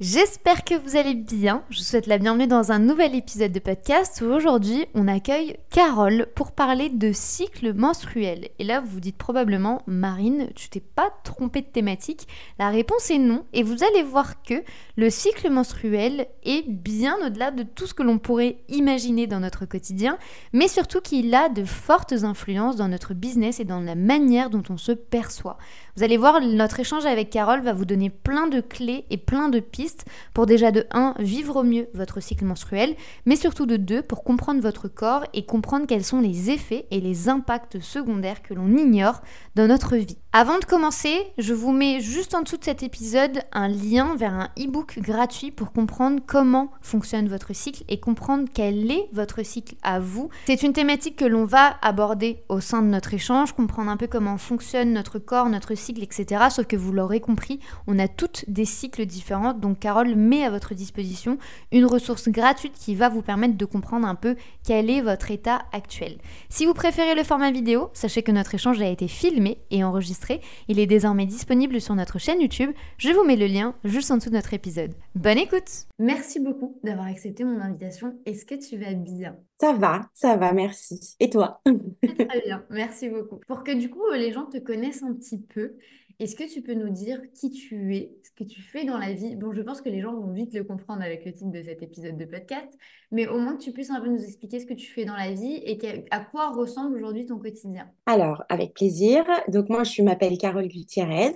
J'espère que vous allez bien. Je vous souhaite la bienvenue dans un nouvel épisode de podcast où aujourd'hui on accueille Carole pour parler de cycle menstruel. Et là vous vous dites probablement Marine, tu t'es pas trompée de thématique La réponse est non et vous allez voir que le cycle menstruel est bien au-delà de tout ce que l'on pourrait imaginer dans notre quotidien, mais surtout qu'il a de fortes influences dans notre business et dans la manière dont on se perçoit. Vous allez voir, notre échange avec Carole va vous donner plein de clés et plein de pistes pour déjà de 1 vivre au mieux votre cycle menstruel, mais surtout de 2 pour comprendre votre corps et comprendre quels sont les effets et les impacts secondaires que l'on ignore dans notre vie. Avant de commencer, je vous mets juste en dessous de cet épisode un lien vers un e-book gratuit pour comprendre comment fonctionne votre cycle et comprendre quel est votre cycle à vous. C'est une thématique que l'on va aborder au sein de notre échange, comprendre un peu comment fonctionne notre corps, notre cycle etc. Sauf que vous l'aurez compris, on a toutes des cycles différents. Donc Carole met à votre disposition une ressource gratuite qui va vous permettre de comprendre un peu quel est votre état actuel. Si vous préférez le format vidéo, sachez que notre échange a été filmé et enregistré. Il est désormais disponible sur notre chaîne YouTube. Je vous mets le lien juste en dessous de notre épisode. Bonne écoute Merci beaucoup d'avoir accepté mon invitation. Est-ce que tu vas bien? Ça va, ça va, merci. Et toi? Très bien, merci beaucoup. Pour que du coup les gens te connaissent un petit peu, est-ce que tu peux nous dire qui tu es, ce que tu fais dans la vie? Bon, je pense que les gens vont vite le comprendre avec le titre de cet épisode de podcast, mais au moins que tu puisses un peu nous expliquer ce que tu fais dans la vie et à quoi ressemble aujourd'hui ton quotidien. Alors, avec plaisir. Donc, moi, je m'appelle Carole Gutiérrez.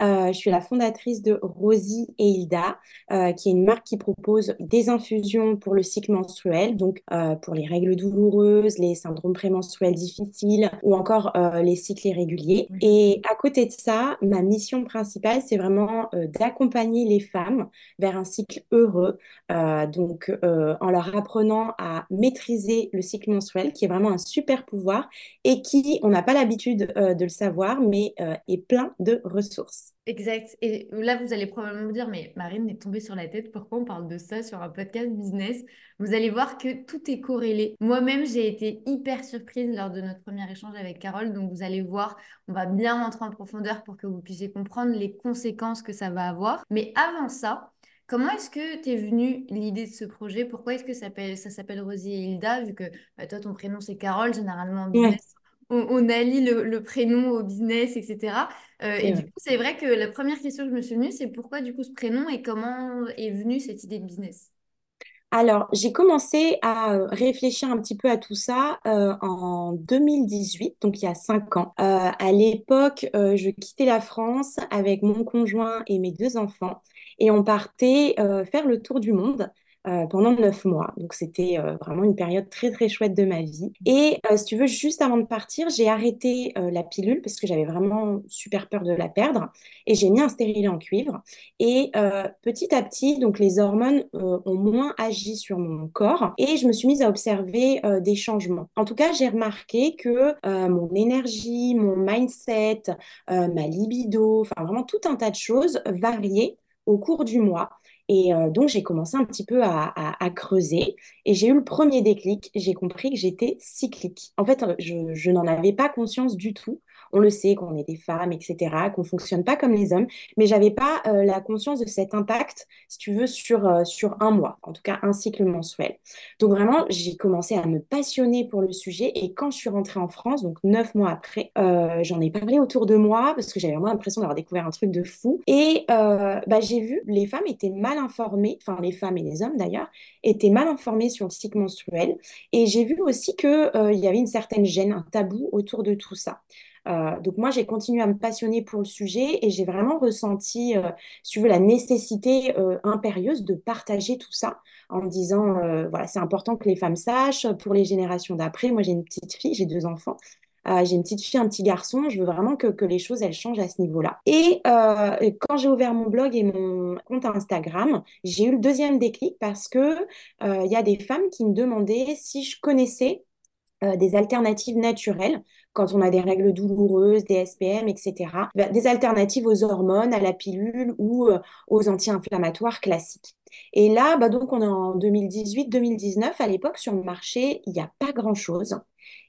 Euh, je suis la fondatrice de Rosie et Hilda, euh, qui est une marque qui propose des infusions pour le cycle menstruel, donc euh, pour les règles douloureuses, les syndromes prémenstruels difficiles ou encore les cycles irréguliers. Et à côté de ça, ma mission principale, c'est vraiment euh, d'accompagner les femmes vers un cycle heureux, euh, donc euh, en leur apprenant à maîtriser le cycle menstruel, qui est vraiment un super pouvoir et qui, on n'a pas l'habitude de le savoir, mais est plein de ressources. Exact. Et là, vous allez probablement vous dire, mais Marine est tombée sur la tête, pourquoi on parle de ça sur un podcast business? Vous allez voir que tout est corrélé. Moi-même, j'ai été hyper surprise lors de notre premier échange avec Carole, donc vous allez voir, on va bien rentrer en profondeur pour que vous puissiez comprendre les conséquences que ça va avoir. Mais avant ça, Comment est-ce que tu es venue l'idée de ce projet? Pourquoi est-ce que ça s'appelle Rosie et Hilda Vu que bah, toi, ton prénom c'est Carole, généralement en business, on, allie le, prénom au business, etc. Euh, et du coup, c'est vrai que la première question que je me suis venue, c'est pourquoi du coup ce prénom et comment est venue cette idée de business? Alors, j'ai commencé à euh, réfléchir un petit peu à tout ça euh, en 2018, donc il y a cinq ans. à l'époque, je quittais la France avec mon conjoint et mes deux enfants et on partait faire le tour du monde. Euh, pendant neuf mois. Donc c'était euh, vraiment une période très très chouette de ma vie. Et euh, si tu veux, juste avant de partir, j'ai arrêté la pilule parce que j'avais vraiment super peur de la perdre. Et j'ai mis un stérilet en cuivre. Et petit à petit, donc les hormones ont moins agi sur mon corps. Et je me suis mise à observer des changements. En tout cas, j'ai remarqué que mon énergie, mon mindset, ma libido, enfin vraiment tout un tas de choses variaient au cours du mois. Et euh, donc, j'ai commencé un petit peu à, creuser et j'ai eu le premier déclic. J'ai compris que j'étais cyclique. En fait, je, je n'en avais pas conscience du tout on le sait qu'on est des femmes, etc., qu'on fonctionne pas comme les hommes, mais j'avais pas euh, la conscience de cet impact, si tu veux, sur, euh, sur un mois, en tout cas un cycle mensuel. Donc vraiment, j'ai commencé à me passionner pour le sujet et quand je suis rentrée en France, donc neuf mois après, euh, j'en ai parlé autour de moi parce que j'avais vraiment l'impression d'avoir découvert un truc de fou et bah, j'ai vu les femmes étaient mal informées, enfin les femmes et les hommes d'ailleurs, étaient mal informés sur le cycle menstruel et j'ai vu aussi qu'il il y avait une certaine gêne, un tabou autour de tout ça. Euh, donc moi, j'ai continué à me passionner pour le sujet et j'ai vraiment ressenti, euh, si tu veux, la nécessité euh, impérieuse de partager tout ça en disant, voilà, c'est important que les femmes sachent pour les générations d'après. Moi, j'ai une petite fille, j'ai deux enfants. j'ai une petite fille, un petit garçon. Je veux vraiment que, que les choses, elles changent à ce niveau-là. Et quand j'ai ouvert mon blog et mon compte Instagram, j'ai eu le deuxième déclic parce que il y a des femmes qui me demandaient si je connaissais des alternatives naturelles quand on a des règles douloureuses, des SPM, etc. Bah, des alternatives aux hormones, à la pilule ou euh, aux anti-inflammatoires classiques. Et là, bah, donc on est en 2018-2019, à l'époque, sur le marché, il n'y a pas grand-chose.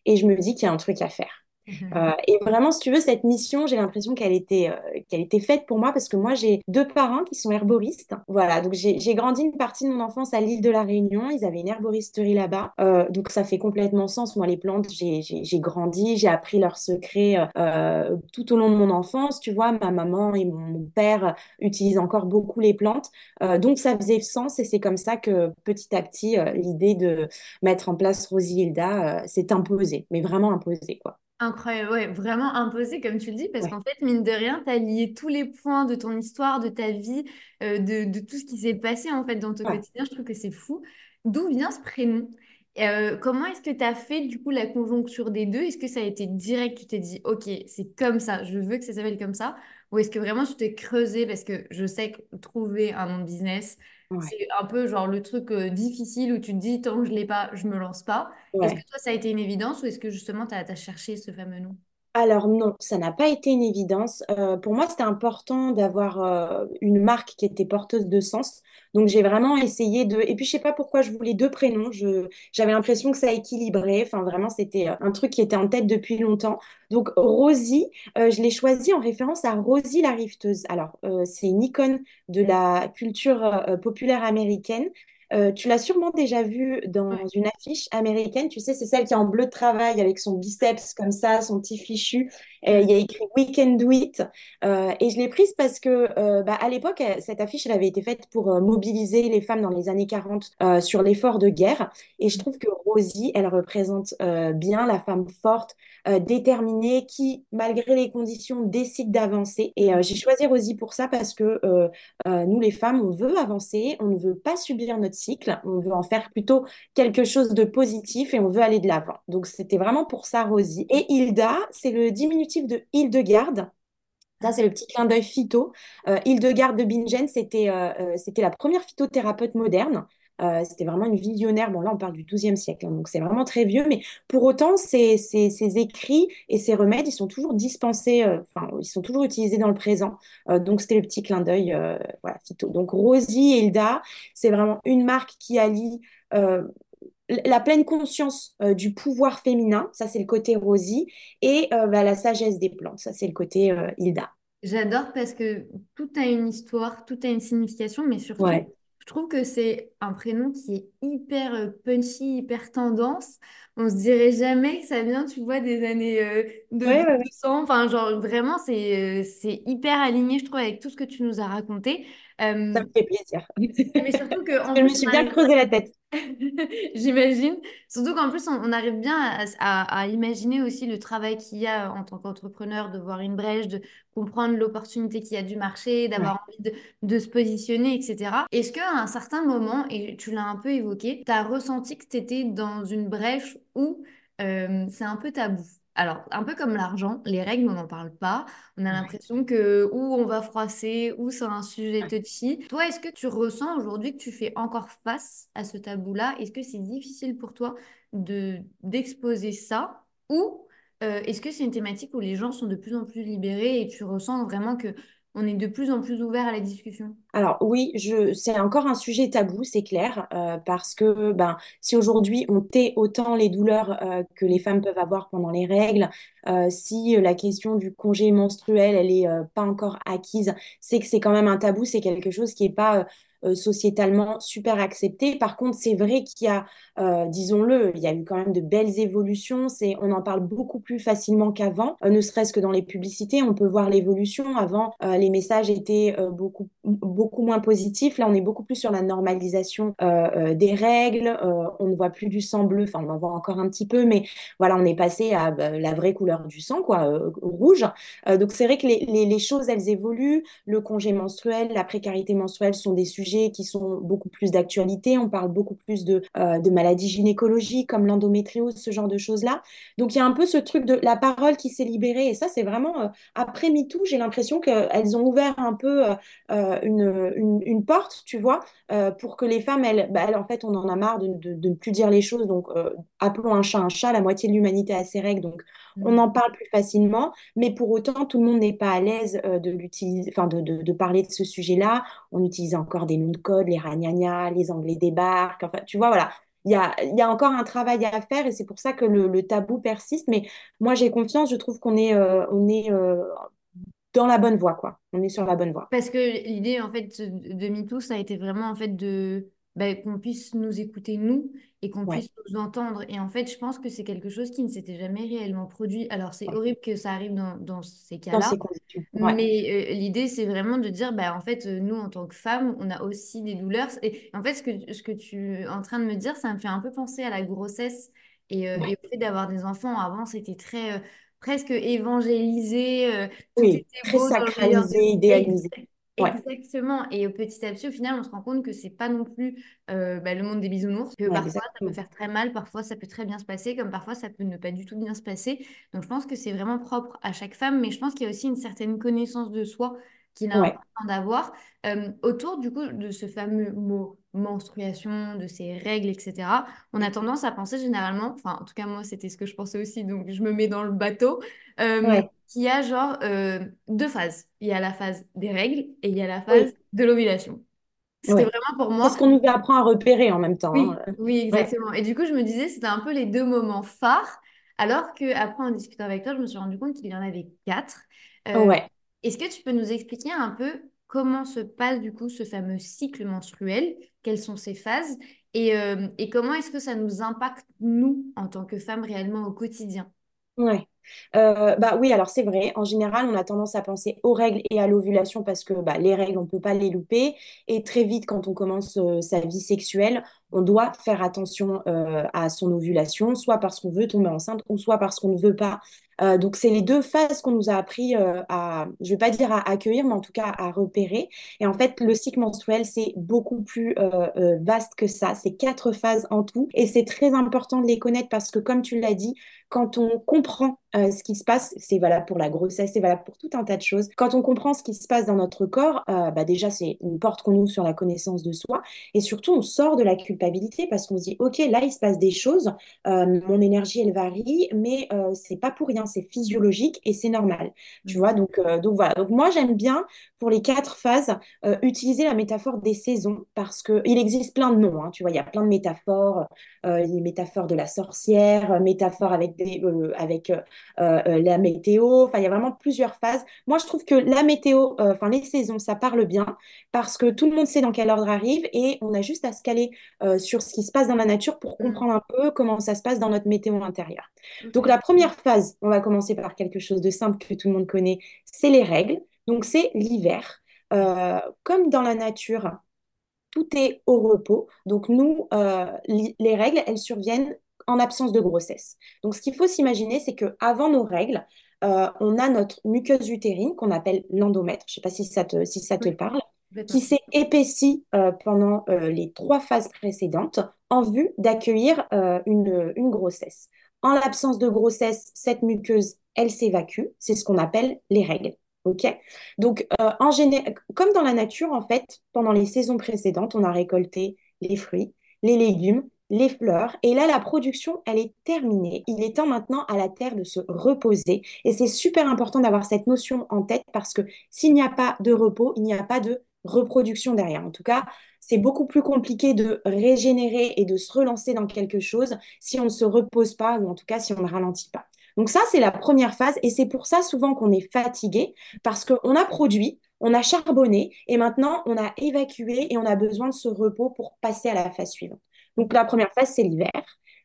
Et je me dis qu'il y a un truc à faire. Mhm. Euh, et vraiment, si tu veux, cette mission, j'ai l'impression qu'elle était, euh, qu'elle était faite pour moi parce que moi, j'ai deux parents qui sont herboristes. Voilà, donc j'ai grandi une partie de mon enfance à l'île de la Réunion. Ils avaient une herboristerie là-bas. Euh, donc ça fait complètement sens. Moi, les plantes, j'ai grandi, j'ai appris leurs secrets tout au long de mon enfance. Tu vois, ma maman et mon, père utilisent encore beaucoup les plantes. donc ça faisait sens et c'est comme ça que petit à petit, l'idée de mettre en place Rosie Hilda s'est imposée, mais vraiment imposée, quoi. Incroyable, ouais, vraiment imposé, comme tu le dis, parce qu'en fait, mine de rien, tu as lié tous les points de ton histoire, de ta vie, euh, de, tout ce qui s'est passé en fait dans ton quotidien. Je trouve que c'est fou. D'où vient ce prénom? Euh, comment est-ce que tu as fait du coup la conjoncture des deux? Est-ce que ça a été direct Tu t'es dit, ok, c'est comme ça, je veux que ça s'appelle comme ça Ou est-ce que vraiment tu t'es creusé Parce que je sais que trouver un nom de business, c'est un peu genre le truc euh, difficile où tu te dis, tant que je ne l'ai pas, je me lance pas. Est-ce que toi, ça a été une évidence ou est-ce que justement, tu as, cherché ce fameux nom? Alors non, ça n'a pas été une évidence. Euh, pour moi, c'était important d'avoir euh, une marque qui était porteuse de sens. Donc j'ai vraiment essayé de... Et puis je sais pas pourquoi je voulais deux prénoms. Je... J'avais l'impression que ça équilibrait. Enfin vraiment, c'était un truc qui était en tête depuis longtemps. Donc Rosie, je l'ai choisi en référence à Rosie la rifteuse. Alors c'est une icône de la culture populaire américaine. Euh, tu l'as sûrement déjà vu dans une affiche américaine, tu sais, c'est celle qui est en bleu de travail avec son biceps comme ça, son petit fichu. il y a écrit We can do it. Euh, et je l'ai prise parce que, euh, bah, à l'époque, cette affiche, elle avait été faite pour mobiliser les femmes dans les années 40 sur l'effort de guerre. Et je trouve que Rosie, elle représente bien la femme forte, déterminée, qui, malgré les conditions, décide d'avancer. Et j'ai choisi Rosie pour ça parce que nous, les femmes, on veut avancer, on ne veut pas subir notre on veut en faire plutôt quelque chose de positif et on veut aller de l'avant. Donc c'était vraiment pour ça Rosie. Et Hilda, c'est le diminutif de Hildegarde. Ça, c'est le petit clin d'œil phyto. Euh, Hildegarde de Bingen, euh, euh, c'était la première phytothérapeute moderne. Euh, c'était vraiment une visionnaire. Bon, là, on parle du XIIe siècle, hein, donc c'est vraiment très vieux. Mais pour autant, ces, ces, écrits et ces remèdes, ils sont toujours dispensés, enfin, ils sont toujours utilisés dans le présent. donc, c'était le petit clin d'œil, voilà, phyto. Donc, Rosie et Hilda, c'est vraiment une marque qui allie la pleine conscience du pouvoir féminin, ça c'est le côté Rosie, et bah, la sagesse des plantes, ça c'est le côté Hilda. J'adore parce que tout a une histoire, tout a une signification, mais surtout, je trouve que c'est un prénom qui est hyper euh, punchy, hyper tendance. On se dirait jamais que ça vient, tu vois, des années euh, de ouais, Enfin, genre, vraiment, c'est euh, c'est hyper aligné, je trouve, avec tout ce que tu nous as raconté. Ça me fait plaisir. Mais surtout que... je me suis bien creusé la tête. J'imagine. Surtout qu'en plus, on, arrive bien à, imaginer aussi le travail qu'il y a en tant qu'entrepreneur, de voir une brèche, de comprendre l'opportunité qu'il y a du marché, d'avoir envie de, se positionner, etc. Est-ce qu'à un certain moment, et tu l'as un peu évoqué, tu as ressenti que tu étais dans une brèche où euh, c'est un peu tabou? Alors, un peu comme l'argent, les règles, on n'en parle pas. On a l'impression que ou on va froisser, ou c'est un sujet touchy. Toi, est-ce que tu ressens aujourd'hui que tu fais encore face à ce tabou-là? Est-ce que c'est difficile pour toi de d'exposer ça? Ou euh, est-ce que c'est une thématique où les gens sont de plus en plus libérés et tu ressens vraiment que on est de plus en plus ouvert à la discussion. Alors oui, je, c'est encore un sujet tabou, c'est clair, euh, parce que ben, si aujourd'hui on tait autant les douleurs euh, que les femmes peuvent avoir pendant les règles, euh, si la question du congé menstruel, elle est pas encore acquise, c'est que c'est quand même un tabou, c'est quelque chose qui n'est pas euh, sociétalement super accepté. Par contre, c'est vrai qu'il y a, euh, disons-le, il y a eu quand même de belles évolutions. C'est, on en parle beaucoup plus facilement qu'avant, euh, ne serait-ce que dans les publicités, on peut voir l'évolution. Avant, les messages étaient beaucoup, beaucoup moins positifs. Là, on est beaucoup plus sur la normalisation des règles. on ne voit plus du sang bleu. Enfin, on en voit encore un petit peu, mais voilà, on est passé à bah, la vraie couleur du sang, quoi, rouge. donc, c'est vrai que les, les, les choses, elles évoluent. Le congé menstruel, la précarité menstruelle sont des sujets sujets qui sont beaucoup plus d'actualité. On parle beaucoup plus de, euh, de maladies gynécologiques comme l'endométriose, ce genre de choses-là. Donc il y a un peu ce truc de la parole qui s'est libérée. Et ça, c'est vraiment, euh, après MeToo, j'ai l'impression qu'elles ont ouvert un peu euh, une, une, une, porte, tu vois, pour que les femmes, elles, bah, elles, en fait, on en a marre de, de, de ne plus dire les choses. Donc appelons un chat un chat, la moitié de l'humanité a ses règles. Donc on en parle plus facilement. Mais pour autant, tout le monde n'est pas à l'aise de l'utiliser, enfin, de, de, de parler de ce sujet-là. On utilise encore des de code, les ragnagnas, les anglais débarquent. Enfin, tu vois, voilà. Il y a, y a encore un travail à faire et c'est pour ça que le, le tabou persiste. Mais moi, j'ai confiance. Je trouve qu'on est, euh, on est euh, dans la bonne voie, quoi. On est sur la bonne voie. Parce que l'idée, en fait, de MeToo, ça a été vraiment, en fait, de bah, qu'on puisse nous écouter nous et qu'on Ouais, puisse nous entendre. Et en fait, je pense que c'est quelque chose qui ne s'était jamais réellement produit. Alors, c'est ouais. horrible que ça arrive dans, dans ces cas-là. Ouais, mais euh, l'idée, c'est vraiment de dire, bah, en fait, euh, nous, en tant que femmes, on a aussi des douleurs. Et en fait, ce que, ce que tu es en train de me dire, ça me fait un peu penser à la grossesse et, euh, et au fait d'avoir des enfants. Avant, c'était très... euh, presque évangélisé, Oui, très sacralisé, idéalisé. Exactement. Et petit à petit, au final, on se rend compte que c'est pas non plus euh, bah, le monde des bisounours, que ouais, parfois ça peut faire très mal, parfois ça peut très bien se passer, comme parfois ça peut ne pas du tout bien se passer. Donc je pense que c'est vraiment propre à chaque femme, mais je pense qu'il y a aussi une certaine connaissance de soi qu'il est Ouais, important d'avoir Euh, autour du coup de ce fameux mot menstruation, de ces règles, etc. On a tendance à penser généralement, enfin en tout cas moi c'était ce que je pensais aussi, donc je me mets dans le bateau, euh, ouais, qu'il y a genre euh, deux phases. Il y a la phase des règles et il y a la phase oui, de l'ovulation. C'était vraiment pour C'est moi ce qu'on nous apprend à repérer en même temps. oui, hein. oui, Ouais, exactement. Et du coup, je me disais, c'était un peu les deux moments phares, alors qu'après, en discutant avec toi, je me suis rendu compte qu'il y en avait quatre. Euh, ouais. est-ce que tu peux nous expliquer un peu comment se passe du coup ce fameux cycle menstruel, quelles sont ses phases, et, euh, et comment est-ce que ça nous impacte, nous, en tant que femmes, réellement au quotidien? Ouais. Euh, bah oui, alors c'est vrai. En général, on a tendance à penser aux règles et à l'ovulation parce que bah, les règles, on ne peut pas les louper. Et très vite, quand on commence euh, sa vie sexuelle, on doit faire attention euh, à son ovulation, soit parce qu'on veut tomber enceinte ou soit parce qu'on ne veut pas. Donc, c'est les deux phases qu'on nous a appris à, je ne vais pas dire à accueillir, mais en tout cas à repérer. Et en fait, le cycle menstruel, c'est beaucoup plus vaste que ça. C'est quatre phases en tout. Et c'est très important de les connaître parce que, comme tu l'as dit, quand on comprend euh, ce qui se passe, c'est valable pour la grossesse, c'est valable pour tout un tas de choses. Quand on comprend ce qui se passe dans notre corps, euh, bah déjà, c'est une porte qu'on ouvre sur la connaissance de soi. Et surtout, on sort de la culpabilité parce qu'on se dit, OK, là, il se passe des choses, euh, mon énergie, elle varie, mais c'est pas pour rien, c'est physiologique et c'est normal. Tu vois, donc, donc voilà. Donc moi, j'aime bien, pour les quatre phases, utiliser la métaphore des saisons parce qu'il existe plein de noms. Hein, tu vois, il y a plein de métaphores, les métaphores de la sorcière, métaphores avec, des, avec euh, euh, la météo. Enfin, il y a vraiment plusieurs phases. Moi, je trouve que la météo, euh, enfin les saisons, ça parle bien parce que tout le monde sait dans quel ordre arrive et on a juste à se caler euh, sur ce qui se passe dans la nature pour Mm. comprendre un peu comment ça se passe dans notre météo intérieure. Donc, la première phase, on va commencer par quelque chose de simple que tout le monde connaît, c'est les règles. Donc, c'est l'hiver. Comme dans la nature, tout est au repos. Donc nous, euh, les règles, elles surviennent en absence de grossesse. Donc ce qu'il faut s'imaginer, c'est que avant nos règles, euh, on a notre muqueuse utérine qu'on appelle l'endomètre. Je ne sais pas si ça te, si ça te parle, qui s'est épaissie euh, pendant euh, les trois phases précédentes en vue d'accueillir euh, une, une grossesse. En l'absence de grossesse, cette muqueuse, elle s'évacue. C'est ce qu'on appelle les règles. OK? Donc, en géné- comme dans la nature, en fait, pendant les saisons précédentes, on a récolté les fruits, les légumes, les fleurs. Et là, la production, elle est terminée. Il est temps maintenant à la terre de se reposer. Et c'est super important d'avoir cette notion en tête parce que s'il n'y a pas de repos, il n'y a pas de reproduction derrière. En tout cas, c'est beaucoup plus compliqué de régénérer et de se relancer dans quelque chose si on ne se repose pas ou en tout cas si on ne ralentit pas. Donc ça, c'est la première phase et c'est pour ça souvent qu'on est fatigué parce qu'on a produit, on a charbonné et maintenant on a évacué et on a besoin de ce repos pour passer à la phase suivante. Donc la première phase, c'est l'hiver.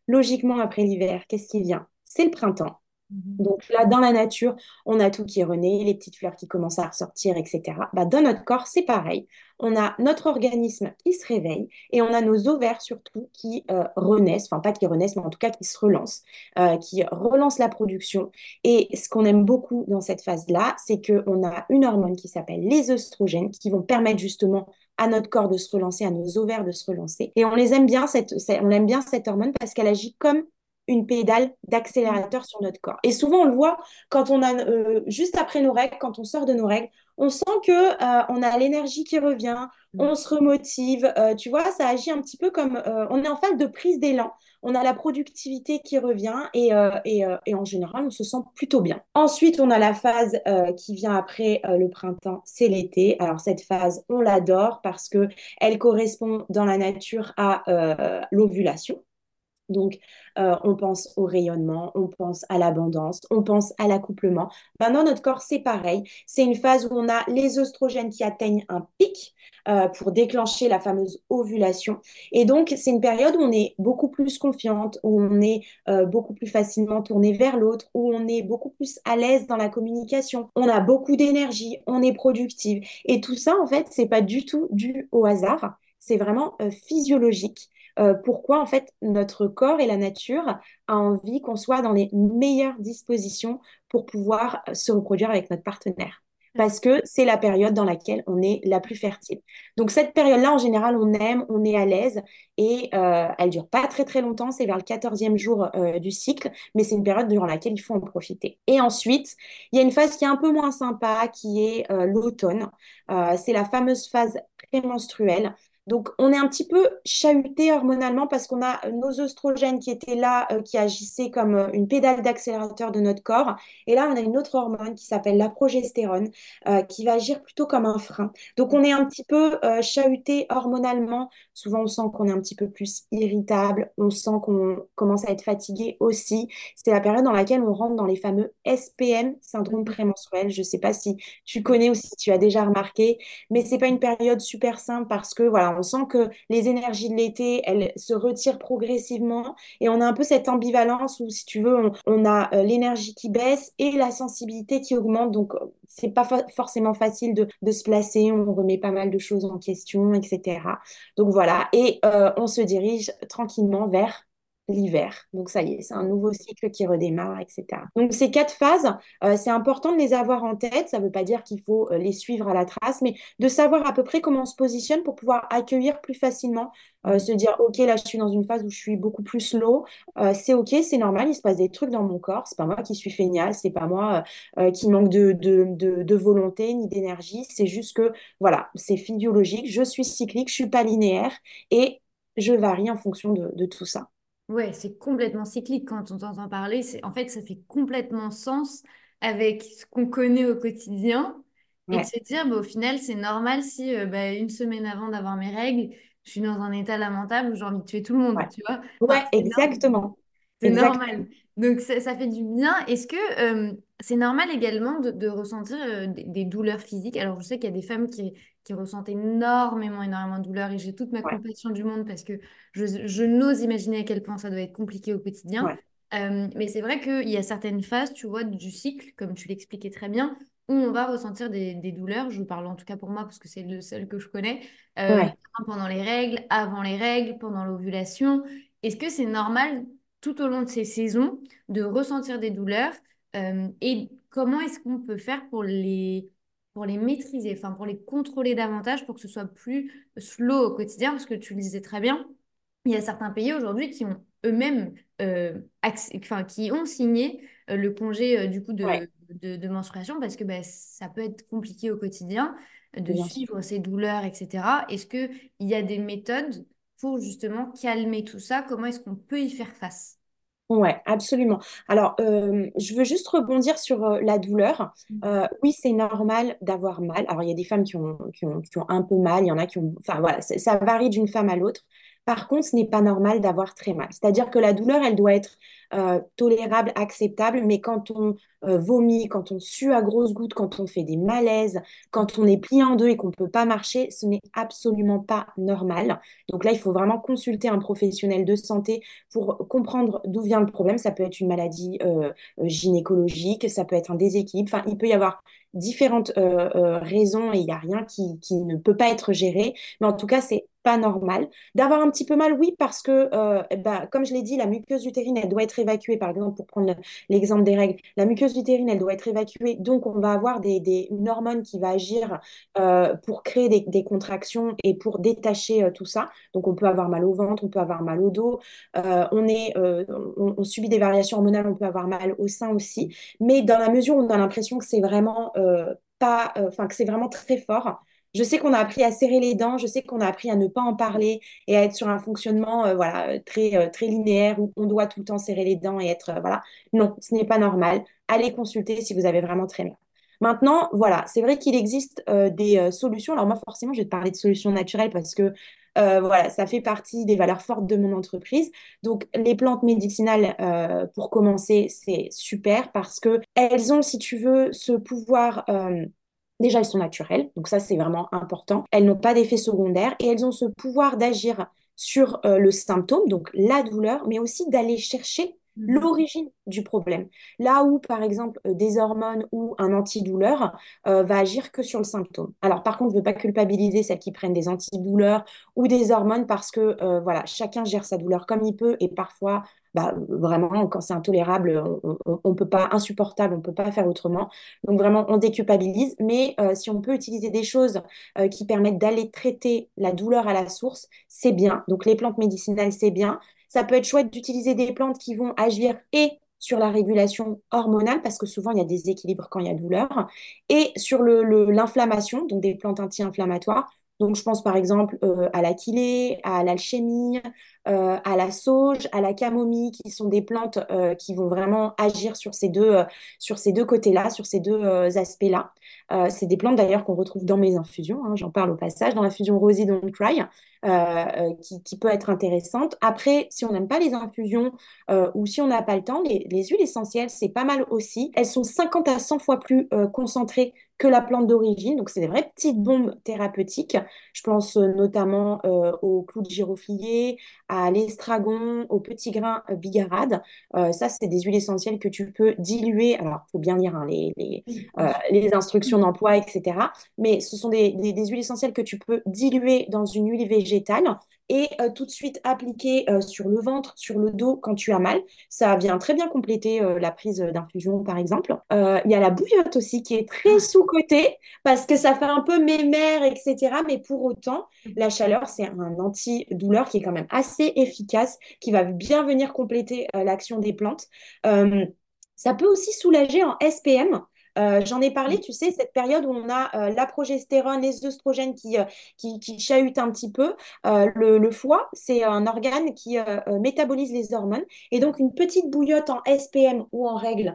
Logiquement, après l'hiver, qu'est-ce qui vient? C'est le printemps. Mhm. Donc là, dans la nature, on a tout qui renaît, les petites fleurs qui commencent à ressortir, etc. Bah, dans notre corps, c'est pareil. On a notre organisme qui se réveille et on a nos ovaires surtout qui euh, renaissent, enfin pas qui renaissent, mais en tout cas qui se relancent, euh, qui relancent la production. Et ce qu'on aime beaucoup dans cette phase-là, c'est qu'on a une hormone qui s'appelle les œstrogènes qui vont permettre justement à notre corps de se relancer, à nos ovaires de se relancer. Et on les aime bien, cette, on aime bien cette hormone parce qu'elle agit comme une pédale d'accélérateur sur notre corps. Et souvent, on le voit quand on a, euh, juste après nos règles, quand on sort de nos règles, on sent que euh, on a l'énergie qui revient, mm. on se remotive. Euh, tu vois, ça agit un petit peu comme on est en phase de prise d'élan. On a la productivité qui revient et, et, et, en général, on se sent plutôt bien. Ensuite, on a la phase qui vient après le printemps, c'est l'été. Alors cette phase, on l'adore parce que elle correspond dans la nature à l'ovulation. Donc, euh, on pense au rayonnement, on pense à l'abondance, on pense à l'accouplement. Dans notre corps, c'est pareil. C'est une phase où on a les oestrogènes qui atteignent un pic euh, pour déclencher la fameuse ovulation. Et donc, c'est une période où on est beaucoup plus confiante, où on est euh, beaucoup plus facilement tourné vers l'autre, où on est beaucoup plus à l'aise dans la communication. On a beaucoup d'énergie, on est productive. Et tout ça, en fait, c'est pas du tout dû au hasard. C'est vraiment physiologique. Euh, pourquoi en fait notre corps et la nature a envie qu'on soit dans les meilleures dispositions pour pouvoir euh, se reproduire avec notre partenaire. Parce que c'est la période dans laquelle on est la plus fertile. Donc cette période-là, en général, on aime, on est à l'aise et euh, elle dure pas très très longtemps, c'est vers le 14e jour euh, du cycle, mais c'est une période durant laquelle il faut en profiter. Et ensuite, il y a une phase qui est un peu moins sympa, qui est l'automne. c'est la fameuse phase prémenstruelle. Donc, on est un petit peu chahuté hormonalement parce qu'on a nos oestrogènes qui étaient là, euh, qui agissaient comme euh, une pédale d'accélérateur de notre corps. Et là, on a une autre hormone qui s'appelle la progestérone, euh, qui va agir plutôt comme un frein. Donc, on est un petit peu chahuté hormonalement. Souvent, on sent qu'on est un petit peu plus irritable. On sent qu'on commence à être fatigué aussi. C'est la période dans laquelle on rentre dans les fameux SPM, syndrome prémenstruel. Je ne sais pas si tu connais ou si tu as déjà remarqué, mais c'est pas une période super simple parce que, voilà, on sent que les énergies de l'été, elles se retirent progressivement et on a un peu cette ambivalence où, si tu veux, on, a euh, l'énergie qui baisse et la sensibilité qui augmente. Donc, c'est pas forcément facile de, se placer. On remet pas mal de choses en question, etc. Donc voilà. Et euh, on se dirige tranquillement vers l'hiver. Donc ça y est, c'est un nouveau cycle qui redémarre, etc. Donc ces quatre phases, euh, c'est important de les avoir en tête. Ça ne veut pas dire qu'il faut euh, les suivre à la trace, mais de savoir à peu près comment on se positionne pour pouvoir accueillir plus facilement, euh, se dire, OK, là, je suis dans une phase où je suis beaucoup plus slow. c'est OK, c'est normal, il se passe des trucs dans mon corps. C'est pas moi qui suis génial, c'est pas moi qui manque de, de, volonté ni d'énergie. C'est juste que, voilà, c'est physiologique, je suis cyclique, je suis pas linéaire et je varie en fonction de tout ça. Ouais, c'est complètement cyclique quand on t'entend parler. C'est, en fait, ça fait complètement sens avec ce qu'on connaît au quotidien. Et de se dire, bah, au final, c'est normal si euh, bah, une semaine avant d'avoir mes règles, je suis dans un état lamentable où j'ai envie de tuer tout le monde, tu vois? Ouais, exactement. C'est normal. Donc ça, ça, fait du bien. Est-ce que euh, c'est normal également de, ressentir euh, des, douleurs physiques? Alors je sais qu'il y a des femmes qui, qui, ressentent énormément, énormément de douleurs et j'ai toute ma compassion du monde parce que je, je n'ose imaginer à quel point ça doit être compliqué au quotidien. Euh, mais c'est vrai qu'il y a certaines phases, tu vois, du cycle, comme tu l'expliquais très bien, où on va ressentir des, des, douleurs. Je parle en tout cas pour moi parce que c'est le seul que je connais. Pendant les règles, avant les règles, pendant l'ovulation. Est-ce que c'est normal tout au long de ces saisons de ressentir des douleurs euh, et comment est-ce qu'on peut faire pour les, pour les maîtriser, enfin pour les contrôler davantage pour que ce soit plus slow au quotidien? Parce que tu le disais très bien, il y a certains pays aujourd'hui qui ont eux-mêmes, euh, enfin qui ont signé euh, le congé du coup de, de, menstruation parce que bah, ça peut être compliqué au quotidien de suivre ces douleurs, etc. Est-ce qu'il y a des méthodes pour justement calmer tout ça Comment est-ce qu'on peut y faire face? Ouais, absolument. Alors, euh, je veux juste rebondir sur euh, la douleur. Mmh. Euh, oui, c'est normal d'avoir mal. Alors, il y a des femmes qui ont, qui ont, qui ont, un peu mal, il y en a qui ont... Enfin, voilà, ça varie d'une femme à l'autre. Par contre, ce n'est pas normal d'avoir très mal. C'est-à-dire que la douleur, elle doit être euh, tolérable, acceptable, mais quand on euh, vomit, quand on sue à grosses gouttes, quand on fait des malaises, quand on est plié en deux et qu'on ne peut pas marcher, ce n'est absolument pas normal. Donc là, il faut vraiment consulter un professionnel de santé pour comprendre d'où vient le problème. Ça peut être une maladie euh, gynécologique, ça peut être un déséquilibre, enfin, il peut y avoir différentes raisons et il n'y a rien qui, ne peut pas être géré. Mais en tout cas, c'est pas normal. D'avoir un petit peu mal, oui, parce que, bah, comme je l'ai dit, la muqueuse utérine, elle doit être être évacuée, par exemple, pour prendre l'exemple des règles, la muqueuse utérine, elle doit être évacuée. Donc, on va avoir des, des une hormone qui va agir euh, pour créer des, contractions et pour détacher euh, tout ça. Donc, on peut avoir mal au ventre, on peut avoir mal au dos. Euh, on, est, on, on, subit des variations hormonales, on peut avoir mal au sein aussi. Mais dans la mesure où on a l'impression que c'est vraiment pas, enfin, que c'est vraiment très fort, je sais qu'on a appris à serrer les dents, je sais qu'on a appris à ne pas en parler et à être sur un fonctionnement euh, voilà, très, euh, très linéaire où on doit tout le temps serrer les dents et être. Euh, voilà. Non, ce n'est pas normal. Allez consulter si vous avez vraiment très mal. Maintenant, voilà, c'est vrai qu'il existe des solutions. Alors moi, forcément, je vais te parler de solutions naturelles parce que voilà, ça fait partie des valeurs fortes de mon entreprise. Donc, les plantes médicinales, pour commencer, c'est super parce que elles ont, si tu veux, ce pouvoir Déjà, elles sont naturelles, donc ça c'est vraiment important. Elles n'ont pas d'effet secondaire et elles ont ce pouvoir d'agir sur euh, le symptôme, donc la douleur, mais aussi d'aller chercher mmh. l'origine du problème. Là où, par exemple, euh, des hormones ou un antidouleur euh, va agir que sur le symptôme. Alors, par contre, je ne veux pas culpabiliser celles qui prennent des antidouleurs ou des hormones parce que, voilà, chacun gère sa douleur comme il peut et parfois bah, vraiment, quand c'est intolérable, on ne peut pas, insupportable, on ne peut pas faire autrement. Donc vraiment, on déculpabilise. Mais euh, si on peut utiliser des choses euh, qui permettent d'aller traiter la douleur à la source, c'est bien. Donc les plantes médicinales, c'est bien. Ça peut être chouette d'utiliser des plantes qui vont agir et sur la régulation hormonale, parce que souvent il y a des équilibres quand il y a douleur, et sur l'inflammation, donc des plantes anti-inflammatoires. Donc, je pense par exemple euh, à l'aquilée, à l'alchimie, euh, à la sauge, à la camomille, qui sont des plantes euh, qui vont vraiment agir sur ces deux, deux côtés-là, sur ces deux aspects-là. c'est des plantes d'ailleurs qu'on retrouve dans mes infusions, hein, j'en parle au passage, dans l'infusion Rosy Don't Cry, qui, qui, peut être intéressante. Après, si on n'aime pas les infusions ou si on n'a pas le temps, les, les huiles essentielles, c'est pas mal aussi. Elles sont 50 à 100 fois plus concentrées que la plante d'origine. Donc, c'est des vraies petites bombes thérapeutiques. Je pense euh, notamment euh, au clou de giroflier, à l'estragon, au petit grain euh, bigarade. ça, c'est des huiles essentielles que tu peux diluer. Alors, il faut bien lire hein, les, les, les, instructions d'emploi, etc. Mais ce sont des, des, des huiles essentielles que tu peux diluer dans une huile végétale et euh, tout de suite appliquer euh, sur le ventre, sur le dos quand tu as mal. Ça vient très bien compléter euh, la prise d'infusion, par exemple. Il y a la bouillotte aussi qui est très ah. sous-cotée parce que ça fait un peu mémère, etc. Mais pour autant, mm. la chaleur, c'est un anti-douleur qui est quand même assez efficace, qui va bien venir compléter l'action des plantes. ça peut aussi soulager en SPM. Euh, j'en ai parlé, tu sais, cette période où on a euh, la progestérone, les œstrogènes qui, euh, qui, qui, chahutent un petit peu. Le, le, foie, c'est un organe qui métabolise les hormones. Et donc, une petite bouillotte en SPM ou en règle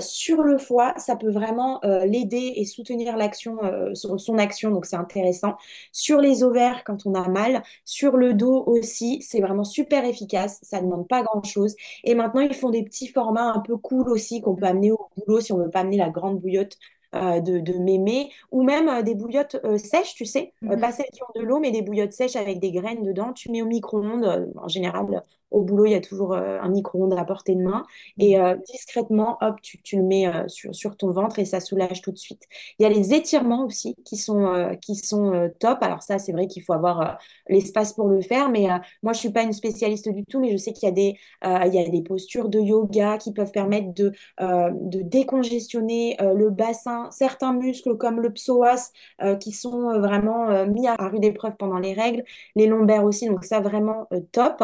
sur le foie, ça peut vraiment l'aider et soutenir l'action, son, son, action. Donc, c'est intéressant. Sur les ovaires, quand on a mal. Sur le dos aussi, c'est vraiment super efficace. Ça ne demande pas grand-chose. Et maintenant, ils font des petits formats un peu cool aussi qu'on peut amener au boulot si on ne veut pas amener la grande bouillotte euh, de, de mémé, ou même euh, des bouillottes euh, sèches, tu sais, mhm. pas celles qui ont de l'eau, mais des bouillottes sèches avec des graines dedans. Tu mets au micro-ondes, en général, au boulot, il y a toujours un micro-ondes à portée de main. Et mhm. discrètement, hop, tu, tu le mets sur, sur, ton ventre et ça soulage tout de suite. Il y a les étirements aussi qui sont, qui sont top. Alors ça, c'est vrai qu'il faut avoir l'espace pour le faire, mais moi, je suis pas une spécialiste du tout, mais je sais qu'il y, a des, il y a des postures de yoga qui peuvent permettre de, de décongestionner le bassin certains muscles comme le psoas euh, qui sont euh, vraiment euh, mis à rude épreuve pendant les règles, les lombaires aussi, donc ça vraiment top.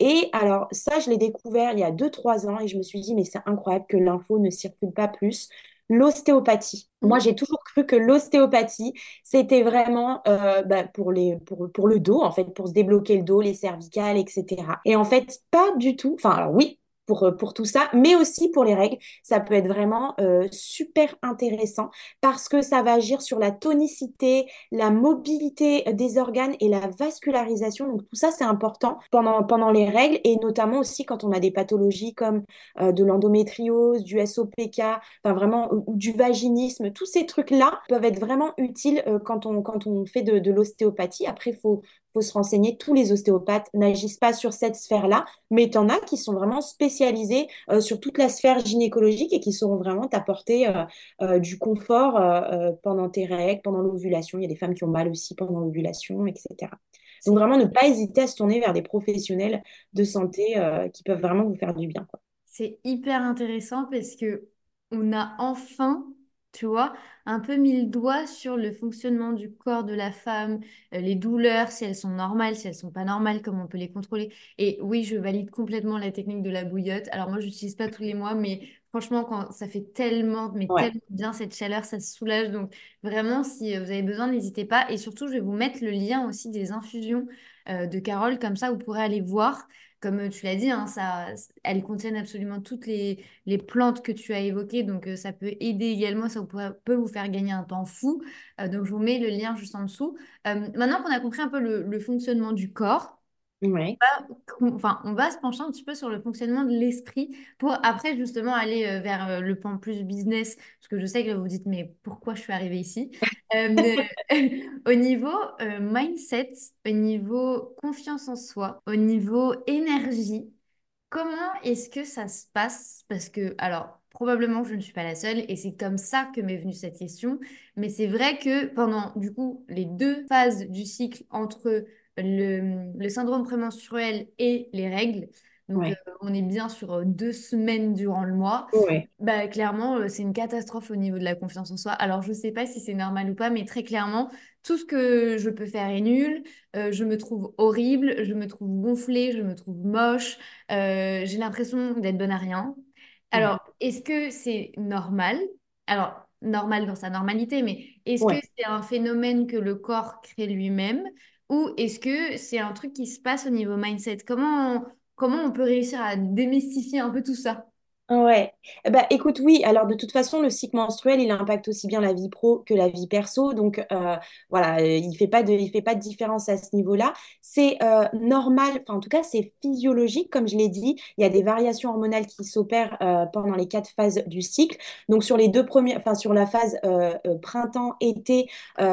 Et alors ça, je l'ai découvert il y a 2-3 ans et je me suis dit, mais c'est incroyable que l'info ne circule pas plus l'ostéopathie. Moi, j'ai toujours cru que l'ostéopathie, c'était vraiment bah, pour, les, pour, pour le dos, en fait, pour se débloquer le dos, les cervicales, etc. Et en fait, pas du tout. Enfin, alors oui, pour, euh, pour tout ça, mais aussi pour les règles. Ça peut être vraiment euh, super intéressant parce que ça va agir sur la tonicité, la mobilité des organes et la vascularisation. Donc tout ça, c'est important pendant, pendant les règles et notamment aussi quand on a des pathologies comme euh, de l'endométriose, du SOPK, enfin vraiment du vaginisme. Tous ces trucs-là peuvent être vraiment utiles quand, on, quand on fait de, de l'ostéopathie. Après, il faut, faut se renseigner. Tous les ostéopathes n'agissent pas sur cette sphère-là, mais y en a qui sont vraiment spécialisés euh, sur toute la sphère gynécologique et qui sauront vraiment t'apporter euh, euh, du confort pendant tes règles, pendant l'ovulation. Il y a des femmes qui ont mal aussi pendant l'ovulation, etc. Donc vraiment ne pas hésiter à se tourner vers des professionnels de santé qui peuvent vraiment vous faire du bien. C'est hyper intéressant parce que on a enfin, tu vois, un peu mis le doigt sur le fonctionnement du corps de la femme, euh, les douleurs, si elles sont normales, si elles sont pas normales, comment on peut les contrôler. Et oui, je valide complètement la technique de la bouillotte. Alors moi, je n'utilise pas tous les mois, mais franchement, quand ça fait tellement, mais Ouais, tellement bien cette chaleur, ça se soulage. Donc vraiment, si euh, vous avez besoin, n'hésitez pas. Et surtout, je vais vous mettre le lien aussi des infusions euh, de Carole, comme ça, vous pourrez aller voir. Comme tu l'as dit, hein, ça, elles contiennent absolument toutes les, plantes que tu as évoquées, donc ça peut aider également, ça peut vous faire gagner un temps fou. Donc je vous mets le lien juste en dessous. Maintenant qu'on a compris un peu le fonctionnement du corps, ouais, on- enfin, on va se pencher un petit peu sur le fonctionnement de l'esprit pour après justement aller euh, vers euh, le pan plus business, parce que je sais que vous vous dites, mais pourquoi je suis arrivée ici? Euh, au niveau mindset, au niveau confiance en soi, au niveau énergie, comment est-ce que ça se passe? Parce que, alors, probablement je ne suis pas la seule et c'est comme ça que m'est venue cette question, mais c'est vrai que pendant du coup les deux phases du cycle entre le, le syndrome prémenstruel et les règles. Donc, euh, on est bien sur euh, deux semaines durant le mois. ouais, Bah, clairement, euh, c'est une catastrophe au niveau de la confiance en soi. Alors, je ne sais pas si c'est normal ou pas, mais très clairement, tout ce que je peux faire est nul. Euh, je me trouve horrible, je me trouve gonflée, je me trouve moche. Euh, j'ai l'impression d'être bonne à rien. ouais, Alors, est-ce que c'est normal? Alors, normal dans sa normalité, mais est-ce que c'est un phénomène que le corps crée lui-même? Ou est-ce que c'est un truc qui se passe au niveau mindset? Comment, comment on peut réussir à démystifier un peu tout ça? Ouais, ben, écoute, oui, alors de toute façon, le cycle menstruel, il impacte aussi bien la vie pro que la vie perso. Donc, euh, voilà, euh, il fait pas de, il fait pas de différence à ce niveau-là. C'est euh, normal, enfin, en tout cas, c'est physiologique, comme je l'ai dit. Il y a des variations hormonales qui s'opèrent euh, pendant les quatre phases du cycle. Donc, sur les deux premières, enfin, sur la phase euh, printemps-été,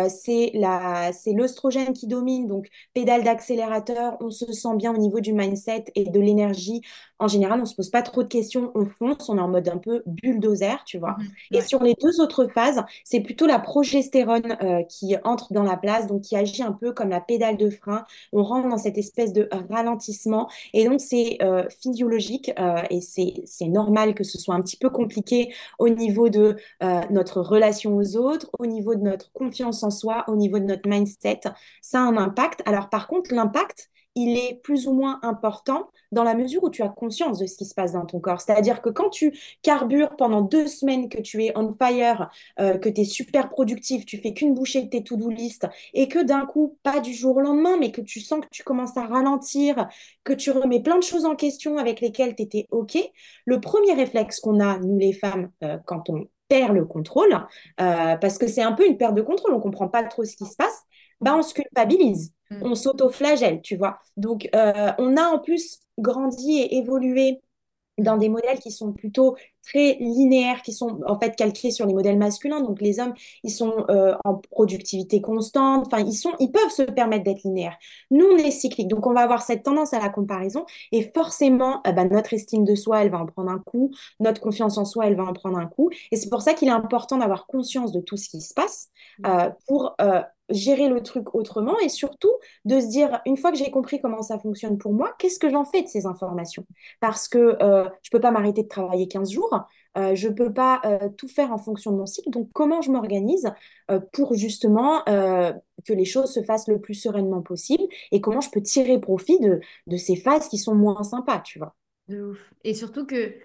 c'est la, c'est l'œstrogène qui domine. Donc, pédale d'accélérateur, on se sent bien au niveau du mindset et de l'énergie en général, on se pose pas trop de questions, on fonce, on est en mode un peu bulldozer, tu vois. Mhm. Et sur les deux autres phases, c'est plutôt la progestérone euh, qui entre dans la place, donc qui agit un peu comme la pédale de frein. On rentre dans cette espèce de ralentissement. Et donc, c'est euh, physiologique euh, et c'est, normal que ce soit un petit peu compliqué au niveau de notre relation aux autres, au niveau de notre confiance en soi, au niveau de notre mindset. Ça a un impact. Alors, par contre, l'impact, il est plus ou moins important dans la mesure où tu as conscience de ce qui se passe dans ton corps. C'est-à-dire que quand tu carbures pendant deux semaines, que tu es on fire, euh, que tu es super productif, tu fais qu'une bouchée de tes to-do list, et que d'un coup, pas du jour au lendemain, mais que tu sens que tu commences à ralentir, que tu remets plein de choses en question avec lesquelles tu étais OK, le premier réflexe qu'on a, nous les femmes, euh, quand on perd le contrôle, euh, parce que c'est un peu une perte de contrôle, on comprend pas trop ce qui se passe, bah on se culpabilise, Mhm. on s'auto-flagelle, tu vois. Donc, euh, on a en plus grandi et évolué dans des modèles qui sont plutôt très linéaires, qui sont en fait calqués sur les modèles masculins. Donc les hommes, ils sont euh, en productivité constante, enfin ils sont, ils peuvent se permettre d'être linéaires. Nous, on est cyclique, donc on va avoir cette tendance à la comparaison et forcément, euh, bah, notre estime de soi, elle va en prendre un coup, notre confiance en soi, elle va en prendre un coup. Et c'est pour ça qu'il est important d'avoir conscience de tout ce qui se passe euh, pour gérer le truc autrement et surtout de se dire, une fois que j'ai compris comment ça fonctionne pour moi, qu'est-ce que j'en fais de ces informations? parce que euh, je peux pas m'arrêter de travailler 15 jours, euh, je peux pas euh, tout faire en fonction de mon cycle. Donc, comment je m'organise pour justement que les choses se fassent le plus sereinement possible et comment je peux tirer profit de, de ces phases qui sont moins sympas, tu vois? De ouf. Et surtout que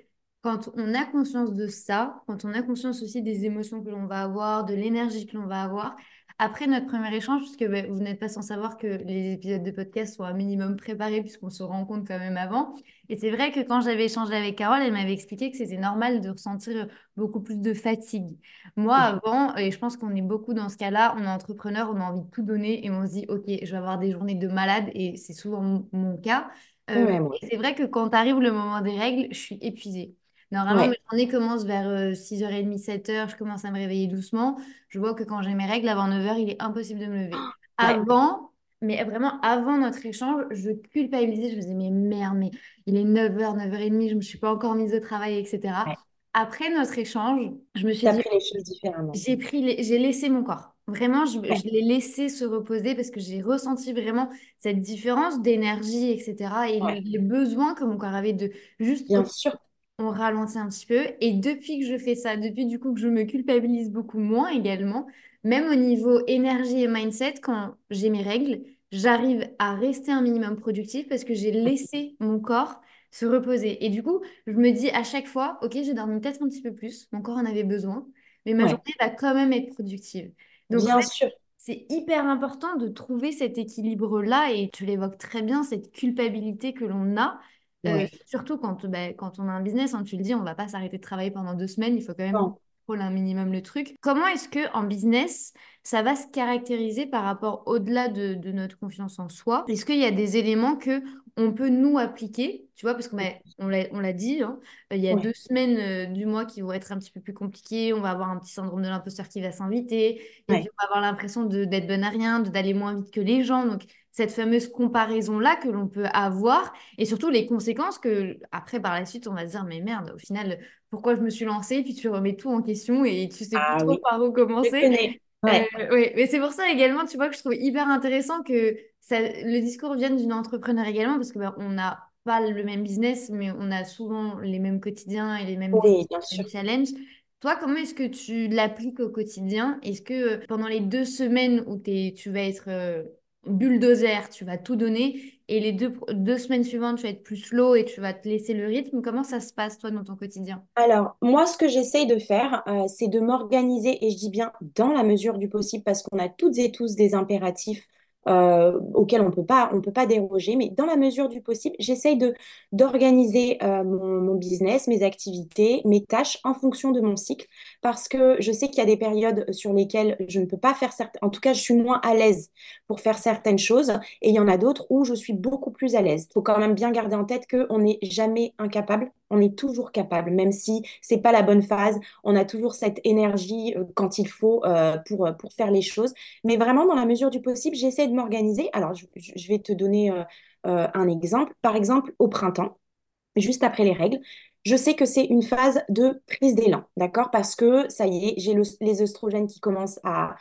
quand on a conscience de ça, quand on a conscience aussi des émotions que l'on va avoir, de l'énergie que l'on va avoir, après notre premier échange, puisque ben, vous n'êtes pas sans savoir que les épisodes de podcast sont un minimum préparés puisqu'on se rencontre quand même avant. Et c'est vrai que quand j'avais échangé avec Carole, elle m'avait expliqué que c'était normal de ressentir beaucoup plus de fatigue. Moi, avant, et je pense qu'on est beaucoup dans ce cas-là, on est entrepreneur, on a envie de tout donner et on se dit, OK, je vais avoir des journées de malade et c'est souvent mon cas. Euh, Ouais, c'est vrai que quand arrive le moment des règles, je suis épuisée. Normalement, mes journées commencent vers euh, 6h30, 7h, je commence à me réveiller doucement. Je vois que quand j'ai mes règles, avant 9h, il est impossible de me lever. Avant, mais vraiment avant notre échange, je culpabilisais, je me disais, mais merde, mais il est 9h, 9h30, je ne me suis pas encore mise au travail, etc. Après notre échange, je me suis dit, pris les choses différemment. j'ai pris les- j'ai laissé mon corps. Vraiment, je, l'ai laissé se reposer parce que j'ai ressenti vraiment cette différence d'énergie, etc. Et le- les besoins que mon corps avait de juste, bien sûr. On ralentit un petit peu. Et depuis que je fais ça, depuis du coup que je me culpabilise beaucoup moins également, même au niveau énergie et mindset, quand j'ai mes règles, j'arrive à rester un minimum productif parce que j'ai laissé mon corps se reposer. Et du coup, je me dis à chaque fois, ok, j'ai dormi peut-être un petit peu plus, mon corps en avait besoin, mais ma journée va quand même être productive. Donc, Bien sûr. C'est hyper important de trouver cet équilibre-là et tu l'évoques très bien, cette culpabilité que l'on a. Euh, surtout quand, bah, quand on a un business, hein, tu le dis, on va pas s'arrêter de travailler pendant deux semaines, il faut quand même un minimum le truc. Comment est-ce que en business, ça va se caractériser par rapport au-delà de, notre confiance en soi? Est-ce qu'il y a des éléments que on peut nous appliquer? Tu vois, parce qu'on on l'a dit, hein, il y a deux semaines euh, du mois qui vont être un petit peu plus compliquées. On va avoir un petit syndrome de l'imposteur qui va s'inviter. Et puis on va avoir l'impression d'être bonne à rien, d'aller moins vite que les gens. Donc, cette fameuse comparaison-là que l'on peut avoir et surtout les conséquences que, après, par la suite, on va se dire, mais merde, au final, pourquoi je me suis lancée, puis tu remets tout en question et tu sais ah plus trop par où commencer. Euh, oui, mais c'est pour ça également, tu vois, que je trouve hyper intéressant que ça, le discours vienne d'une entrepreneur également, parce que bah, on n'a pas le même business, mais on a souvent les mêmes quotidiens et les mêmes, challenges. Toi, comment est-ce que tu l'appliques au quotidien? Est-ce que pendant les deux semaines où es, tu vas être euh, bulldozer, tu vas tout donner, et les deux, deux semaines suivantes, tu vas être plus slow et tu vas te laisser le rythme. Comment ça se passe, toi, dans ton quotidien? Alors, moi, ce que j'essaye de faire, euh, c'est de m'organiser, et je dis bien dans la mesure du possible, parce qu'on a toutes et tous des impératifs euh, on peut pas, on peut pas déroger. Mais dans la mesure du possible, j'essaye de d'organiser euh, mon, business, mes activités, mes tâches en fonction de mon cycle, parce que je sais qu'il y a des périodes sur lesquelles je ne peux pas faire certaines. En tout cas, je suis moins à l'aise pour faire certaines choses, et il y en a d'autres où je suis beaucoup plus à l'aise. Il faut quand même bien garder en tête qu'on n'est jamais incapable on est toujours capable, même si c'est pas la bonne phase, on a toujours cette énergie euh, quand il faut euh, pour, euh, pour faire les choses. Mais vraiment, dans la mesure du possible, j'essaie de m'organiser. Alors, je, vais te donner un exemple. Par exemple, au printemps, juste après les règles, je sais que c'est une phase de prise d'élan, d'accord? Parce que ça y est, j'ai les oestrogènes qui commencent à,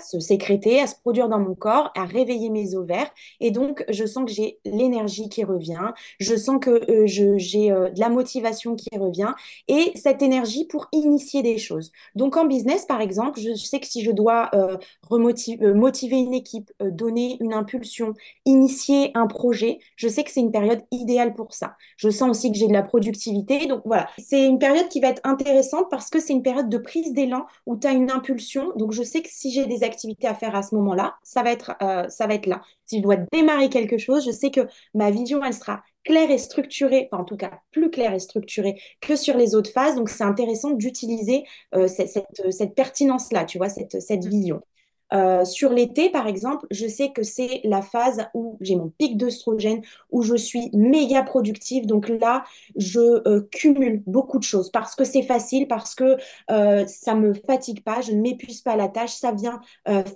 se sécréter, à se produire dans mon corps, à réveiller mes ovaires. Et donc, je sens que j'ai l'énergie qui revient, je sens que euh, j'ai euh, de la motivation qui revient et cette énergie pour initier des choses. Donc, en business, par exemple, je sais que si je dois euh, motiver une équipe, donner une impulsion, initier un projet, je sais que c'est une période idéale pour ça. Je sens aussi que j'ai de la Donc, voilà, c'est une période qui va être intéressante parce que c'est une période de prise d'élan où tu as une impulsion. Donc, je sais que si j'ai des activités à faire à ce moment-là, ça va être, euh, ça va être là. Si je dois démarrer quelque chose, je sais que ma vision, elle sera claire et structurée, enfin en tout cas plus claire et structurée que sur les autres phases. Donc c'est intéressant d'utiliser euh, cette, pertinence-là, tu vois, cette, cette mmh. vision. Euh, sur l'été, par exemple, je sais que c'est la phase où j'ai mon pic d'œstrogène, où je suis méga productive. Donc là, je euh, cumule beaucoup de choses parce que c'est facile, parce que euh, ça me fatigue pas, je ne m'épuise pas à la tâche, ça vient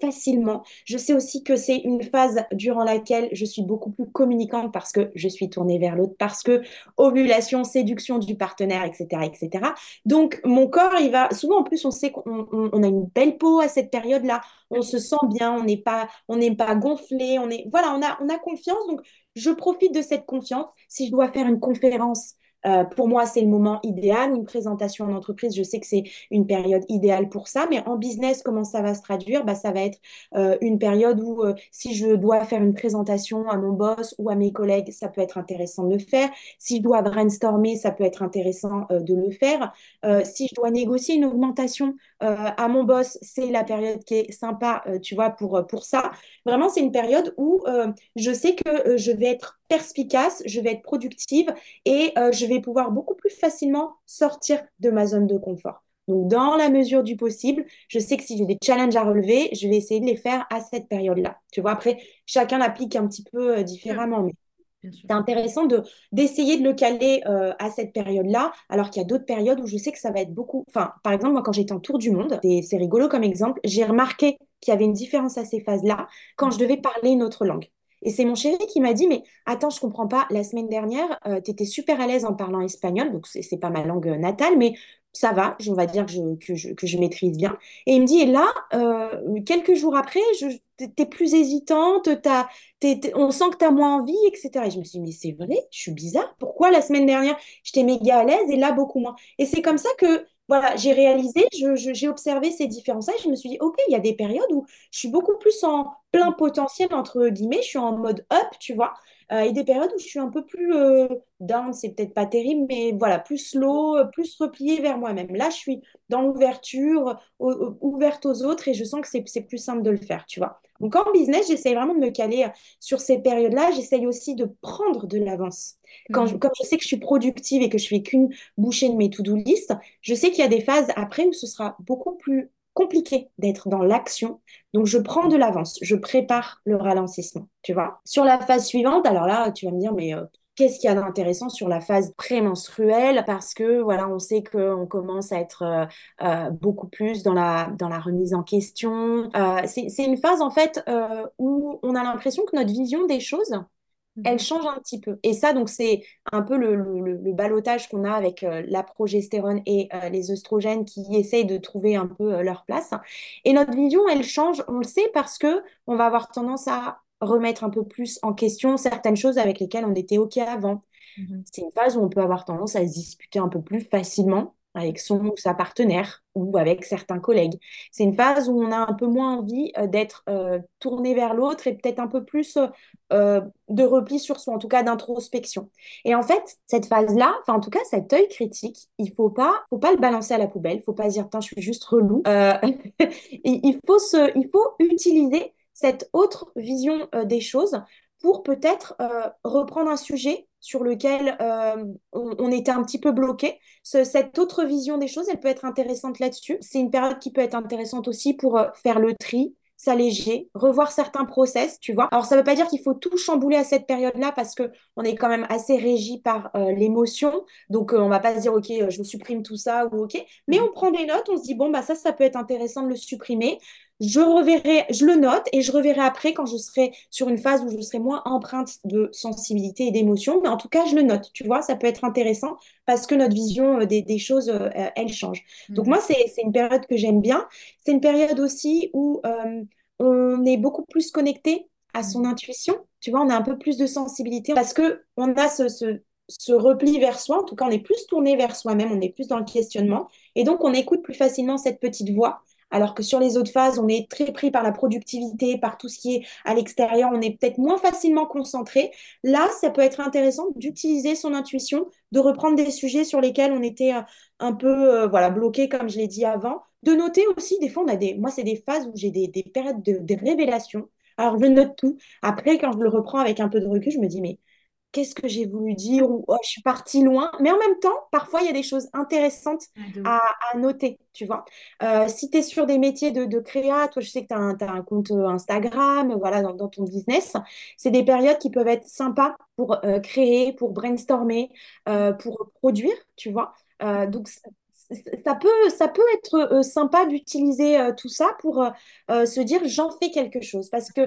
facilement. Je sais aussi que c'est une phase durant laquelle je suis beaucoup plus communicante parce que je suis tournée vers l'autre, parce que ovulation, séduction du partenaire, etc., etc. Donc mon corps, il va souvent en plus, on sait qu'on a une belle peau à cette période-là on se sent bien, on n'est pas, on n'est pas gonflé, on est, voilà, on a, on a confiance. Donc, je profite de cette confiance. Si je dois faire une conférence euh, pour moi, c'est le moment idéal. Une présentation en entreprise, je sais que c'est une période idéale pour ça. Mais en business, comment ça va se traduire? Bah, Ça va être euh, une période où euh, si je dois faire une présentation à mon boss ou à mes collègues, ça peut être intéressant de le faire. Si je dois brainstormer, ça peut être intéressant de le faire. si je dois négocier une augmentation à mon boss, c'est la période qui est sympa, tu vois, pour, pour ça. Vraiment, c'est une période où je sais que je vais être perspicace, je vais être productive et je vais pouvoir beaucoup plus facilement sortir de ma zone de confort. Donc, dans la mesure du possible, je sais que si j'ai des challenges à relever, je vais essayer de les faire à cette période-là. Tu vois, après, chacun l'applique un petit peu euh, différemment, mais c'est intéressant de d'essayer de le caler euh, à cette période-là, alors qu'il y a d'autres périodes où je sais que ça va être beaucoup. Enfin, par exemple, moi, quand j'étais en tour du monde, c'est rigolo comme exemple, j'ai remarqué qu'il y avait une différence à ces phases-là quand je devais parler une autre langue. Et c'est mon chéri qui m'a dit, mais attends, je comprends pas, la semaine dernière, euh, tu étais super à l'aise en parlant espagnol, donc c'est pas ma langue natale, mais ça va, on va dire que je, que je, maîtrise bien. Et il me dit, et là, euh, quelques jours après, je, t'es plus hésitante, t'as, on sent que tu as moins envie, etc. Et je me suis dit, mais c'est vrai, je suis bizarre. Pourquoi la semaine dernière, j'étais méga à l'aise et là, beaucoup moins? Et c'est comme ça que voilà, j'ai réalisé, j'ai observé ces différences et je me suis dit, OK, il y a des périodes où je suis beaucoup plus en plein potentiel, entre guillemets, je suis en mode up, tu vois, euh, et des périodes où je suis un peu plus euh, down, c'est peut-être pas terrible, mais voilà, plus slow, plus repliée vers moi-même. Là, je suis dans l'ouverture, ouverte aux autres et je sens que c'est plus simple de le faire, tu vois. Donc en business, j'essaye vraiment de me caler sur ces périodes-là. J'essaye aussi de prendre de l'avance. Quand je, comme je sais que je suis productive et que je fais qu'une bouchée de mes to-do list, je sais qu'il y a des phases après où ce sera beaucoup plus compliqué d'être dans l'action. Donc, je prends de l'avance, je prépare le ralentissement, tu vois. Sur la phase suivante, alors là, tu vas me dire, mais euh, qu'est-ce qu'il y a d'intéressant sur la phase prémenstruelle? Parce que, voilà, on sait qu'on commence à être euh, euh, beaucoup plus dans la, dans la remise en question. c'est une phase, en fait, où on a l'impression que notre vision des choses, elle mhm. change un petit peu. Et ça, donc, c'est un peu le, le, le balotage qu'on a avec euh, la progestérone et euh, les oestrogènes qui essayent de trouver un peu euh, leur place. Et notre vision, elle change, on le sait, parce que on va avoir tendance à remettre un peu plus en question certaines choses avec lesquelles on était OK avant. Mhm. C'est une phase où on peut avoir tendance à se disputer un peu plus facilement avec son ou sa partenaire ou avec certains collègues. C'est une phase où on a un peu moins envie euh, d'être euh, tourné vers l'autre et peut-être un peu plus euh, de repli sur soi, en tout cas d'introspection. Et en fait, cette phase-là, enfin en tout cas cet œil critique, il faut pas, faut pas le balancer à la poubelle, il faut pas dire je suis juste relou. il faut se, il faut utiliser cette autre vision des choses pour peut-être reprendre un sujet sur lequel euh, on, était un petit peu bloqué. cette autre vision des choses, elle peut être intéressante là-dessus. C'est une période qui peut être intéressante aussi pour euh, faire le tri, s'alléger, revoir certains process, tu vois. Alors, ça ne veut pas dire qu'il faut tout chambouler à cette période-là parce que on est quand même assez régi par euh, l'émotion. Donc, on va pas se dire, OK, je supprime tout ça ou OK. Mais on prend des notes, on se dit, bon, bah ça, ça peut être intéressant de le supprimer je reverrai, je le note et je reverrai après quand je serai sur une phase où je serai moins empreinte de sensibilité et d'émotion. Mais en tout cas, je le note. Tu vois, ça peut être intéressant parce que notre vision euh, des, choses, euh, elle change. Donc mhm. moi, c'est une période que j'aime bien. C'est une période aussi où euh, on est beaucoup plus connecté à son mhm. intuition. Tu vois, on a un peu plus de sensibilité parce que on a ce, ce, ce repli vers soi. En tout cas, on est plus tourné vers soi-même, on est plus dans le questionnement. Et donc, on écoute plus facilement cette petite voix alors que sur les autres phases, on est très pris par la productivité, par tout ce qui est à l'extérieur, on est peut-être moins facilement concentré. Là, ça peut être intéressant d'utiliser son intuition, de reprendre des sujets sur lesquels on était euh, un peu euh, voilà, bloqué, comme je l'ai dit avant. De noter aussi, des fois, on a des, moi, c'est des phases où j'ai des, périodes de, de révélation. Alors, je note tout. Après, quand je le reprends avec un peu de recul, je me dis, mais qu'est-ce que j'ai voulu dire ou oh, je suis partie loin. Mais en même temps, parfois, il y a des choses intéressantes à, noter, tu vois. Euh, si tu es sur des métiers de, de créa, toi, je sais que tu as, un compte euh, Instagram, voilà, dans, ton business, c'est des périodes qui peuvent être sympas pour euh, créer, pour brainstormer, pour produire, tu vois. donc, ça peut, ça peut être sympa d'utiliser tout ça pour se dire j'en fais quelque chose. Parce que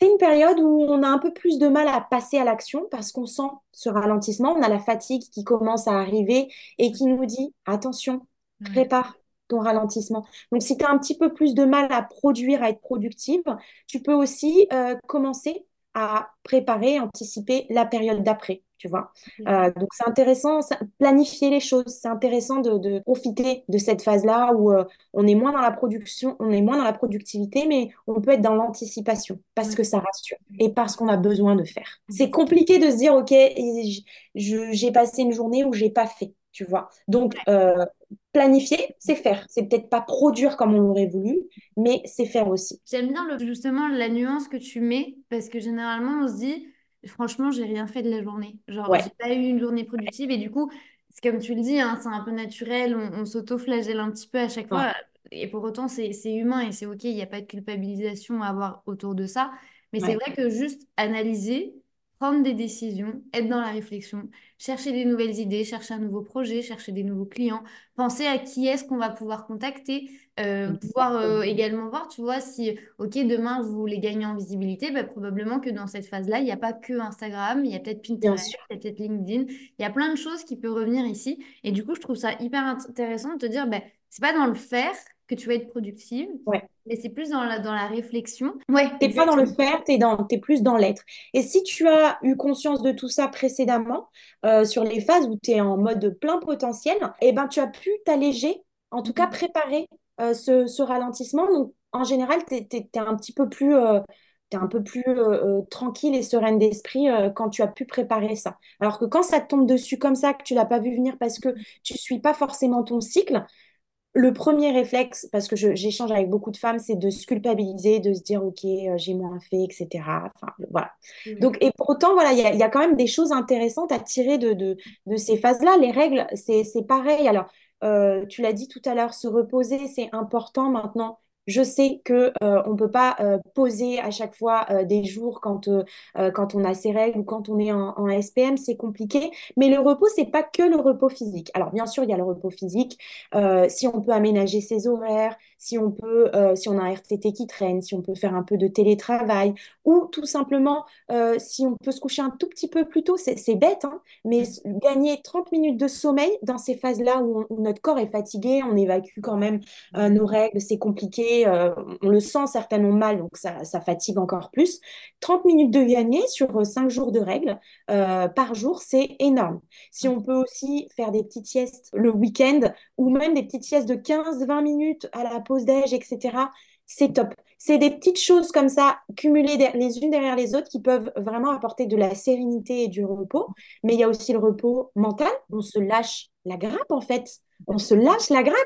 c'est une période où on a un peu plus de mal à passer à l'action parce qu'on sent ce ralentissement, on a la fatigue qui commence à arriver et qui nous dit attention, prépare ton ralentissement. Donc, si tu as un petit peu plus de mal à produire, à être productive, tu peux aussi euh, commencer à préparer, anticiper la période d'après tu vois. Euh, donc c'est intéressant, planifier les choses, c'est intéressant de, profiter de cette phase-là où euh, on est moins dans la production, on est moins dans la productivité, mais on peut être dans l'anticipation parce que ça rassure et parce qu'on a besoin de faire. C'est compliqué de se dire, ok, j'ai passé une journée où j'ai pas fait, tu vois. Donc euh, planifier, c'est faire. C'est peut-être pas produire comme on l'aurait voulu, mais c'est faire aussi. J'aime bien justement la nuance que tu mets parce que généralement on se dit franchement, j'ai rien fait de la journée. Genre, j'ai pas eu une journée productive et du coup, c'est comme tu le dis, hein, c'est un peu naturel, on, s'auto-flagelle un petit peu à chaque fois. Et pour autant, c'est humain et c'est OK, il n'y a pas de culpabilisation à avoir autour de ça. Mais c'est vrai que juste analyser prendre des décisions, être dans la réflexion, chercher des nouvelles idées, chercher un nouveau projet, chercher des nouveaux clients, penser à qui est-ce qu'on va pouvoir contacter, euh, pouvoir euh, également voir, tu vois, si, ok, demain vous voulez gagner en visibilité, bah, probablement que dans cette phase-là, il n'y a pas que Instagram, il y a peut-être Pinterest, il y a peut-être LinkedIn, il y a plein de choses qui peuvent revenir ici. Et du coup, je trouve ça hyper intéressant de te dire, bah, c'est pas dans le faire que tu vas être productive. Mais c'est plus dans la, dans la réflexion. Ouais, t'es pas dans le faire, t'es dans, es plus dans l'être. Et si tu as eu conscience de tout ça précédemment, euh, sur les phases où tu es en mode plein potentiel, eh ben, tu as pu t'alléger, en tout cas mm-hmm. préparer euh, ce, ce, ralentissement. Donc, en général, tu es, un petit peu plus, euh, un peu plus tranquille et sereine d'esprit quand tu as pu préparer ça. Alors que quand ça te tombe dessus comme ça, que tu l'as pas vu venir parce que tu suis pas forcément ton cycle, le premier réflexe, parce que j'échange avec beaucoup de femmes, c'est de se culpabiliser, de se dire, OK, euh, j'ai moins fait, etc. Enfin, voilà. Donc, et pour autant, voilà, il y, a, quand même des choses intéressantes à tirer de, de, ces phases-là. Les règles, c'est pareil. Alors, euh, tu l'as dit tout à l'heure, se reposer, c'est important maintenant. Je sais que euh, on peut pas euh, poser à chaque fois euh, des jours quand quand on a ses règles ou quand on est en, en SPM, c'est compliqué. Mais le repos, c'est pas que le repos physique. Alors bien sûr, il y a le repos physique. si on peut aménager ses horaires, si on peut, si on a un RTT qui traîne, si on peut faire un peu de télétravail, ou tout simplement si on peut se coucher un tout petit peu plus tôt, c'est bête, hein, mais mmh. gagner 30 minutes de sommeil dans ces phases-là où, où, notre corps est fatigué, on évacue quand même nos règles, c'est compliqué euh, on le sent certainement mal, donc ça, fatigue encore plus. 30 minutes de gagner sur 5 euh, jours de règles euh, par jour, c'est énorme. Si on peut aussi faire des petites siestes le week-end ou même des petites siestes de 15-20 minutes à la pause déj, etc., c'est top. C'est des petites choses comme ça, cumulées les unes derrière les autres, qui peuvent vraiment apporter de la sérénité et du repos. Mais il y a aussi le repos mental. On se lâche la grappe, en fait on se lâche la grappe.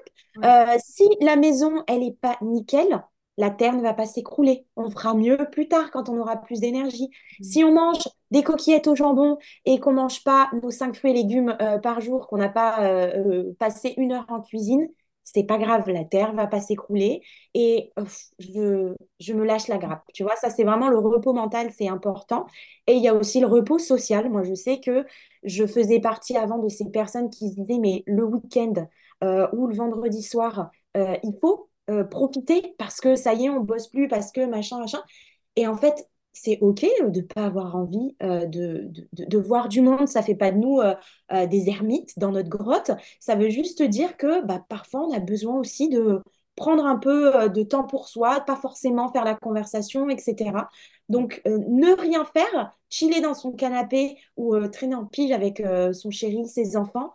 Euh, si la maison, elle n'est pas nickel, la terre ne va pas s'écrouler. On fera mieux plus tard quand on aura plus d'énergie. Mm. Si on mange des coquillettes au jambon et qu'on mange pas nos cinq fruits et légumes euh, par jour, qu'on n'a pas euh, passé une heure en cuisine, c'est pas grave, la terre va pas s'écrouler et je, je, me lâche la grappe. Tu vois, ça c'est vraiment le repos mental, c'est important. Et il y a aussi le repos social. Moi, je sais que je faisais partie avant de ces personnes qui se disaient, mais le week-end euh, ou le vendredi soir, euh, il faut euh, profiter parce que ça y est, on bosse plus, parce que machin, machin. Et en fait, c'est OK de ne pas avoir envie de, de, voir du monde. Ça ne fait pas de nous des ermites dans notre grotte. Ça veut juste dire que bah, parfois, on a besoin aussi de prendre un peu de temps pour soi, pas forcément faire la conversation, etc. Donc, ne rien faire, chiller dans son canapé ou traîner en pige avec son chéri, ses enfants,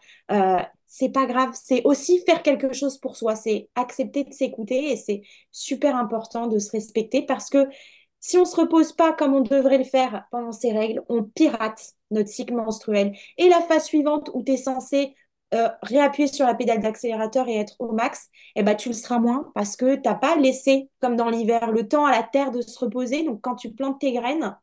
c'est pas grave. C'est aussi faire quelque chose pour soi. C'est accepter de s'écouter et c'est super important de se respecter parce que si on ne se repose pas comme on devrait le faire pendant ces règles, on pirate notre cycle menstruel. Et la phase suivante où tu es censé euh, réappuyer sur la pédale d'accélérateur et être au max, eh ben, tu le seras moins parce que tu n'as pas laissé, comme dans l'hiver, le temps à la terre de se reposer. Donc, quand tu plantes tes graines,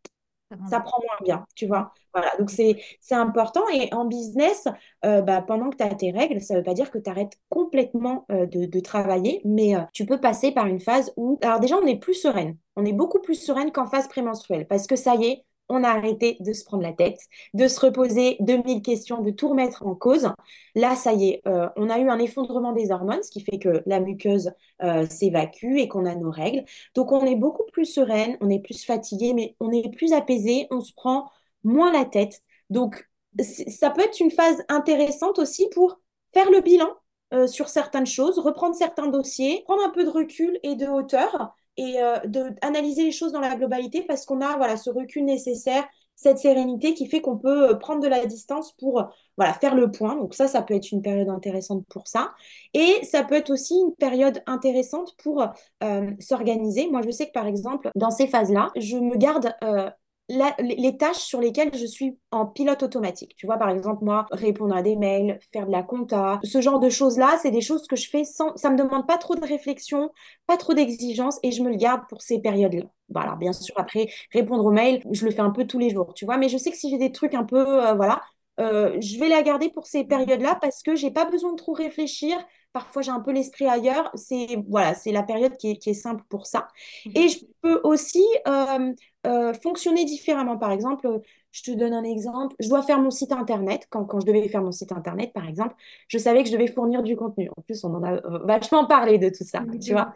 ça prend moins bien, tu vois. Voilà, donc c'est important. Et en business, euh, bah, pendant que tu as tes règles, ça ne veut pas dire que tu arrêtes complètement euh, de, travailler, mais euh, tu peux passer par une phase où, alors déjà, on est plus sereine. On est beaucoup plus sereine qu'en phase prémenstruelle parce que ça y est, on a arrêté de se prendre la tête, de se reposer 2000 questions, de tout remettre en cause. Là, ça y est, euh, on a eu un effondrement des hormones, ce qui fait que la muqueuse euh, s'évacue et qu'on a nos règles. Donc, on est beaucoup plus sereine, on est plus fatigué, mais on est plus apaisé, on se prend moins la tête. Donc, ça peut être une phase intéressante aussi pour faire le bilan euh, sur certaines choses, reprendre certains dossiers, prendre un peu de recul et de hauteur et euh, d'analyser les choses dans la globalité parce qu'on a voilà, ce recul nécessaire, cette sérénité qui fait qu'on peut euh, prendre de la distance pour euh, voilà, faire le point. Donc ça, ça peut être une période intéressante pour ça. Et ça peut être aussi une période intéressante pour s'organiser. Moi, je sais que par exemple, dans ces phases-là, je me garde les tâches sur lesquelles je suis en pilote automatique. Tu vois, par exemple, moi, répondre à des mails, faire de la compta, ce genre de choses-là, c'est des choses que je fais sans... Ça me demande pas trop de réflexion, pas trop d'exigence et je me le garde pour ces périodes-là. Voilà, bien sûr, après, répondre aux mails, je le fais un peu tous les jours, tu vois, mais je sais que si j'ai des trucs un peu, euh, voilà, euh, je vais la garder pour ces périodes-là parce que j'ai pas besoin de trop réfléchir. Parfois, j'ai un peu l'esprit ailleurs. C'est voilà, c'est la période qui est, qui est simple pour ça. Et je peux aussi euh, euh, fonctionner différemment. Par exemple, je te donne un exemple. Je dois faire mon site internet. Quand, quand je devais faire mon site internet, par exemple, je savais que je devais fournir du contenu. En plus, on en a vachement parlé de tout ça, tu vois.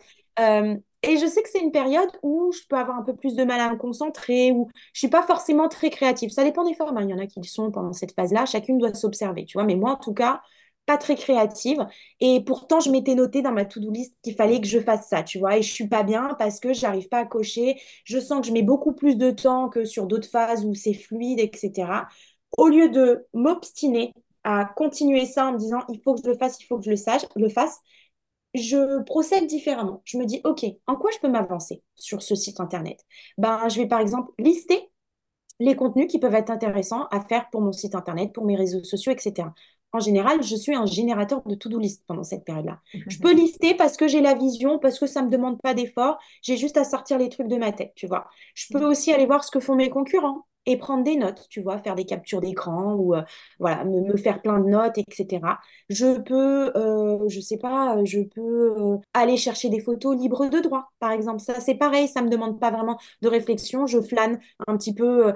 Et je sais que c'est une période où je peux avoir un peu plus de mal à me concentrer, où je suis pas forcément très créative. Ça dépend des femmes. hein. Il y en a qui le sont pendant cette phase-là. Chacune doit s'observer, tu vois. Mais moi, en tout cas, pas très créative. Et pourtant, je m'étais noté dans ma to-do list qu'il fallait que je fasse ça, tu vois. Et je suis pas bien parce que j'arrive pas à cocher. Je sens que je mets beaucoup plus de temps que sur d'autres phases où c'est fluide, etc. Au lieu de m'obstiner à continuer ça en me disant il faut que je le fasse, il faut que je le sache, le fasse, je procède différemment. Je me dis, OK, en quoi je peux m'avancer sur ce site internet? Ben, je vais par exemple lister les contenus qui peuvent être intéressants à faire pour mon site internet, pour mes réseaux sociaux, etc. En général, je suis un générateur de to-do list pendant cette période-là. Je peux lister parce que j'ai la vision, parce que ça ne me demande pas d'effort. J'ai juste à sortir les trucs de ma tête, tu vois. Je peux aussi aller voir ce que font mes concurrents et prendre des notes, tu vois, faire des captures d'écran ou euh, voilà, me, faire plein de notes, etc. Je peux, euh, je sais pas, je peux euh, aller chercher des photos libres de droit, par exemple. Ça, c'est pareil, ça me demande pas vraiment de réflexion. Je flâne un petit peu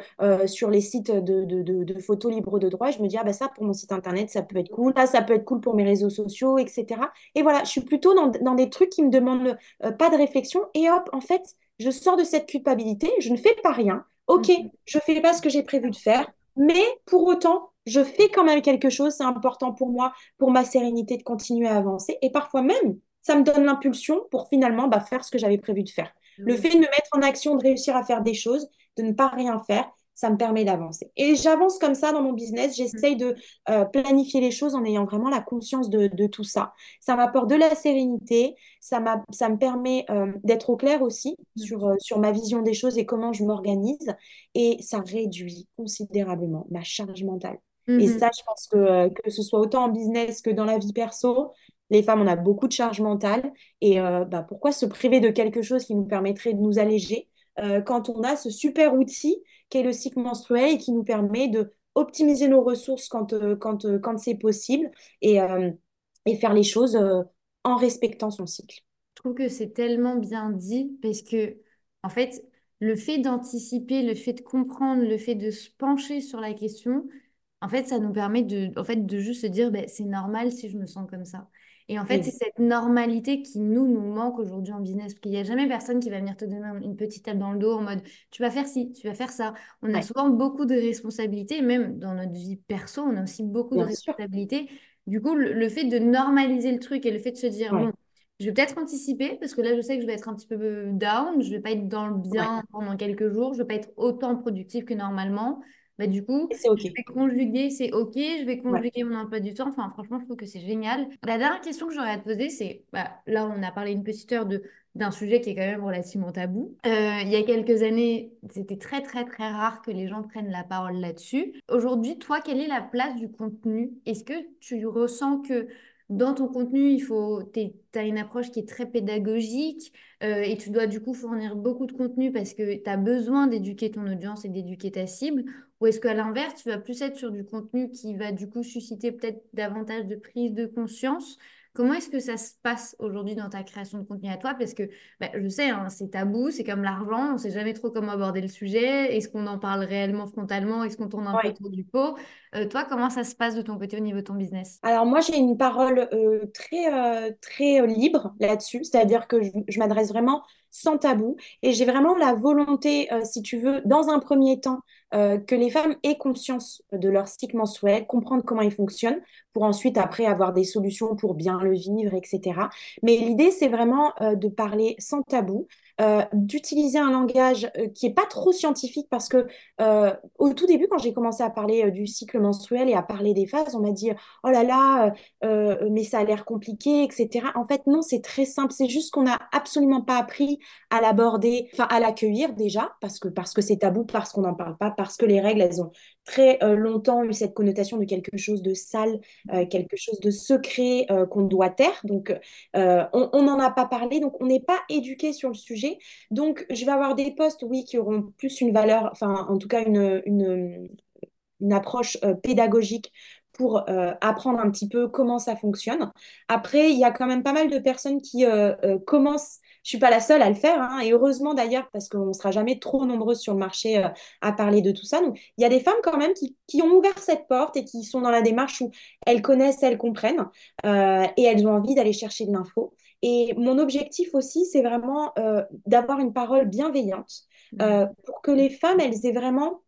sur les sites de, de, photos libres de droit. Et je me dis, ah bah ça, pour mon site internet, ça peut être cool. Là, ça peut être cool pour mes réseaux sociaux, etc. Et voilà, je suis plutôt dans, dans des trucs qui me demandent pas de réflexion. Et hop, en fait, je sors de cette culpabilité, je ne fais pas rien. Ok, je ne fais pas ce que j'ai prévu de faire, mais pour autant, je fais quand même quelque chose, c'est important pour moi, pour ma sérénité de continuer à avancer. Et parfois même, ça me donne l'impulsion pour finalement bah, faire ce que j'avais prévu de faire. Le fait de me mettre en action, de réussir à faire des choses, de ne pas rien faire, ça me permet d'avancer. Et j'avance comme ça dans mon business. J'essaye de euh, planifier les choses en ayant vraiment la conscience de, de tout ça. Ça m'apporte de la sérénité. Ça, ça me permet euh, d'être au clair aussi sur, euh, sur ma vision des choses et comment je m'organise. Et ça réduit considérablement ma charge mentale. Et Mhm. ça, je pense que, que ce soit autant en business que dans la vie perso, les femmes, on a beaucoup de charge mentale. Et euh, bah, pourquoi se priver de quelque chose qui nous permettrait de nous alléger? Euh, quand on a ce super outil qu'est le cycle menstruel et qui nous permet de optimiser nos ressources quand, euh, quand, euh, quand c'est possible et, et faire les choses en respectant son cycle. Je trouve que c'est tellement bien dit parce que, en fait, le fait d'anticiper, le fait de comprendre, le fait de se pencher sur la question, en fait, ça nous permet de, en fait, de juste se dire, ben, c'est normal si je me sens comme ça. Et en fait, c'est cette normalité qui nous, nous manque aujourd'hui en business. Parce qu'il n'y a jamais personne qui va venir te donner une petite tape dans le dos en mode, tu vas faire ci, tu vas faire ça. On a souvent beaucoup de responsabilités, même dans notre vie perso, on a aussi beaucoup de sûr. responsabilités. Du coup, le, le fait de normaliser le truc et le fait de se dire, Ouais, bon, je vais peut-être anticiper parce que là, je sais que je vais être un petit peu down, je vais pas être dans le ouais. bien pendant quelques jours, je vais pas être autant productive que normalement. Bah, du coup, je vais conjuguer, c'est OK, je vais Ouais. conjuguer mon emploi du temps. Enfin, franchement, je trouve que c'est génial. La dernière question que j'aurais à te poser, c'est, bah, là, on a parlé une petite heure de, d'un sujet qui est quand même relativement tabou. Euh, il y a quelques années, c'était très, très, très rare que les gens prennent la parole là-dessus. Aujourd'hui, toi, quelle est la place du contenu? Est-ce que tu ressens que dans ton contenu, il faut, tu as une approche qui est très pédagogique euh, et tu dois du coup fournir beaucoup de contenu parce que tu as besoin d'éduquer ton audience et d'éduquer ta cible? Ou est-ce qu'à l'inverse, tu vas plus être sur du contenu qui va du coup susciter peut-être davantage de prise de conscience? Comment est-ce que ça se passe aujourd'hui dans ta création de contenu à toi? Parce que bah, je sais, hein, c'est tabou, c'est comme l'argent, on ne sait jamais trop comment aborder le sujet. Est-ce qu'on en parle réellement frontalement? Est-ce qu'on tourne un peu autour du pot? Euh, toi, comment ça se passe de ton côté au niveau de ton business? Alors moi, j'ai une parole euh, très, euh, très libre là-dessus, c'est-à-dire que je, je m'adresse vraiment sans tabou et j'ai vraiment la volonté, si tu veux, dans un premier temps, euh, que les femmes aient conscience de leur cycle menstruel, comprendre comment il fonctionne, pour ensuite, après, avoir des solutions pour bien le vivre, etc. Mais l'idée, c'est vraiment euh, de parler sans tabou, euh, d'utiliser un langage euh, qui est pas trop scientifique parce que euh, au tout début, quand j'ai commencé à parler du cycle menstruel et à parler des phases, on m'a dit oh là là, mais ça a l'air compliqué, etc. En fait, non, c'est très simple. C'est juste qu'on n'a absolument pas appris à l'aborder, à l'accueillir déjà, parce que parce que c'est tabou, parce qu'on n'en parle pas, parce que les règles, elles ont très euh, longtemps eu cette connotation de quelque chose de sale, euh, quelque chose de secret euh, qu'on doit taire. Donc, on n'en a pas parlé, donc on n'est pas éduqué sur le sujet. Donc, je vais avoir des postes, oui, qui auront plus une valeur, enfin, en tout cas, une une approche pédagogique pour apprendre un petit peu comment ça fonctionne. Après, il y a quand même pas mal de personnes qui commencent je suis pas la seule à le faire, hein, et heureusement d'ailleurs, parce qu'on ne sera jamais trop nombreuses sur le marché euh, à parler de tout ça. Donc, il y a des femmes quand même qui, qui, ont ouvert cette porte et qui sont dans la démarche où elles connaissent, elles comprennent, euh, et elles ont envie d'aller chercher de l'info. Et mon objectif aussi, c'est vraiment euh, d'avoir une parole bienveillante mmh. pour que les femmes, elles aient vraiment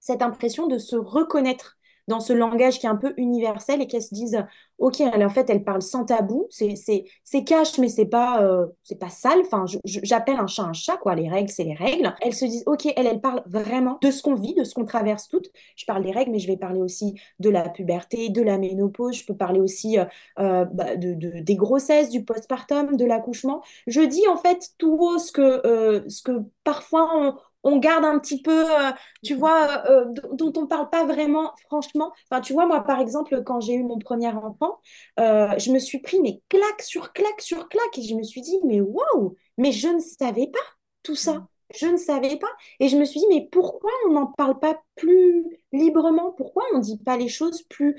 cette impression de se reconnaître dans ce langage qui est un peu universel et qu'elles se disent ok elle, en fait elle parle sans tabou. C'est cash mais c'est pas euh, c'est pas sale. Enfin j'appelle un chat un chat quoi. Les règles c'est les règles elles se disent ok elle elle parle vraiment de ce qu'on vit de ce qu'on traverse toutes. Je parle des règles mais je vais parler aussi de la puberté de la ménopause. Je peux parler aussi euh, euh, bah, de, des grossesses du postpartum de l'accouchement. Je dis en fait tout haut ce que ce que parfois on, on garde un petit peu, euh, tu vois, euh, euh, dont on parle pas vraiment, franchement. Enfin, tu vois, moi, par exemple, quand j'ai eu mon premier enfant, je me suis pris mais claque sur claque sur claque et je me suis dit, mais waouh, mais je ne savais pas tout ça. Mm. Je ne savais pas. Et je me suis dit, mais pourquoi on n'en parle pas plus librement? Pourquoi on ne dit pas les choses plus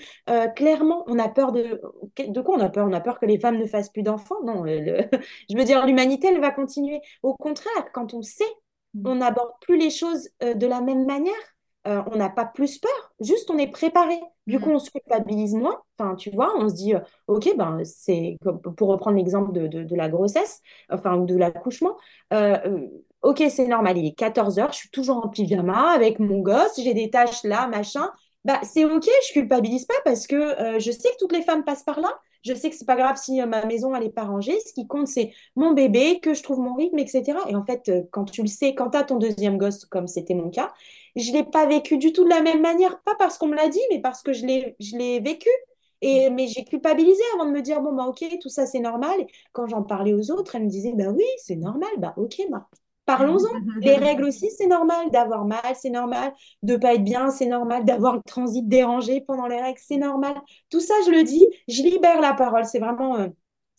clairement? On a peur de... De quoi on a peur? On a peur que les femmes ne fassent plus d'enfants? Non, je veux dire, l'humanité, elle va continuer. Au contraire, quand on sait. On n'aborde plus les choses euh, de la même manière. Euh, on n'a pas plus peur, juste on est préparé. Du coup, mm. on se culpabilise moins. Enfin, tu vois, on se dit, euh, ok, ben c'est pour reprendre l'exemple de, la grossesse, enfin de l'accouchement. ok, c'est normal, il est 14 heures, je suis toujours en pyjama avec mon gosse, j'ai des tâches là, machin. Bah, c'est ok, je culpabilise pas parce que je sais que toutes les femmes passent par là. Je sais que c'est pas grave si euh, ma maison elle est pas rangée. Ce qui compte c'est mon bébé, que je trouve mon rythme, etc. Et en fait, euh, quand tu le sais, quand tu as ton deuxième gosse, comme c'était mon cas, je l'ai pas vécu du tout de la même manière. Pas parce qu'on me l'a dit, mais parce que je l'ai, je l'ai vécu. Et, mais j'ai culpabilisé avant de me dire, bon, bah, ok, tout ça, c'est normal. Et quand j'en parlais aux autres, elles me disaient, bah oui, c'est normal, bah ok, bah, Parlons-en. Les règles aussi, c'est normal d'avoir mal, c'est normal de pas être bien, c'est normal d'avoir le transit dérangé pendant les règles, c'est normal. Tout ça, je le dis, je libère la parole. C'est vraiment euh,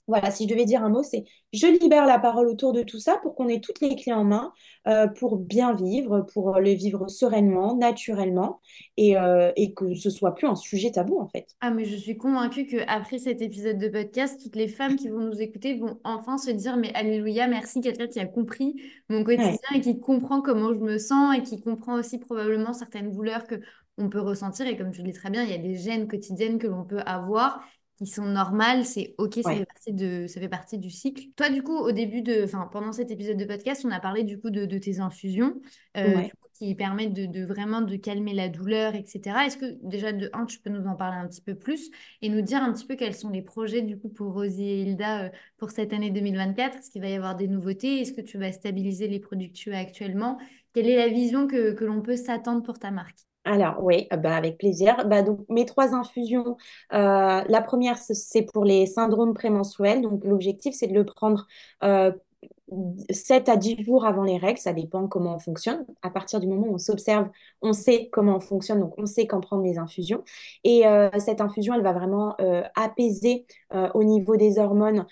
voilà, si je devais dire un mot, c'est je libère la parole autour de tout ça pour qu'on ait toutes les clés en main euh, pour bien vivre, pour le vivre sereinement, naturellement et, euh, et, que ce soit plus un sujet tabou en fait. Ah mais je suis convaincue qu'après cet épisode de podcast, toutes les femmes qui vont nous écouter vont enfin se dire mais alléluia, merci quelqu'un qui a compris mon quotidien et qui comprend comment je me sens et qui comprend aussi probablement certaines douleurs que on peut ressentir et comme tu le dis très bien, il y a des gènes quotidiennes que l'on peut avoir qui sont normales, c'est ok, ça, fait partie de, ça fait partie du cycle. Toi, du coup, au début de, enfin, pendant cet épisode de podcast, on a parlé du coup de, de tes infusions, euh, qui permettent de, de, vraiment de calmer la douleur, etc. Est-ce que déjà de un, tu peux nous en parler un petit peu plus et nous dire un petit peu quels sont les projets du coup pour Rosie et Hilda euh, pour cette année 2024 Est-ce qu'il va y avoir des nouveautés? Est-ce que tu vas stabiliser les produits que tu as actuellement? Quelle est la vision que, que l'on peut s'attendre pour ta marque? Alors oui, euh, bah, avec plaisir. Bah, donc, mes trois infusions, euh, la première, c'est pour les syndromes prémenstruels. Donc l'objectif, c'est de le prendre euh, 7 à 10 jours avant les règles, ça dépend comment on fonctionne. À partir du moment où on s'observe, on sait comment on fonctionne, donc on sait quand prendre les infusions. Et euh, cette infusion, elle va vraiment apaiser au niveau des hormones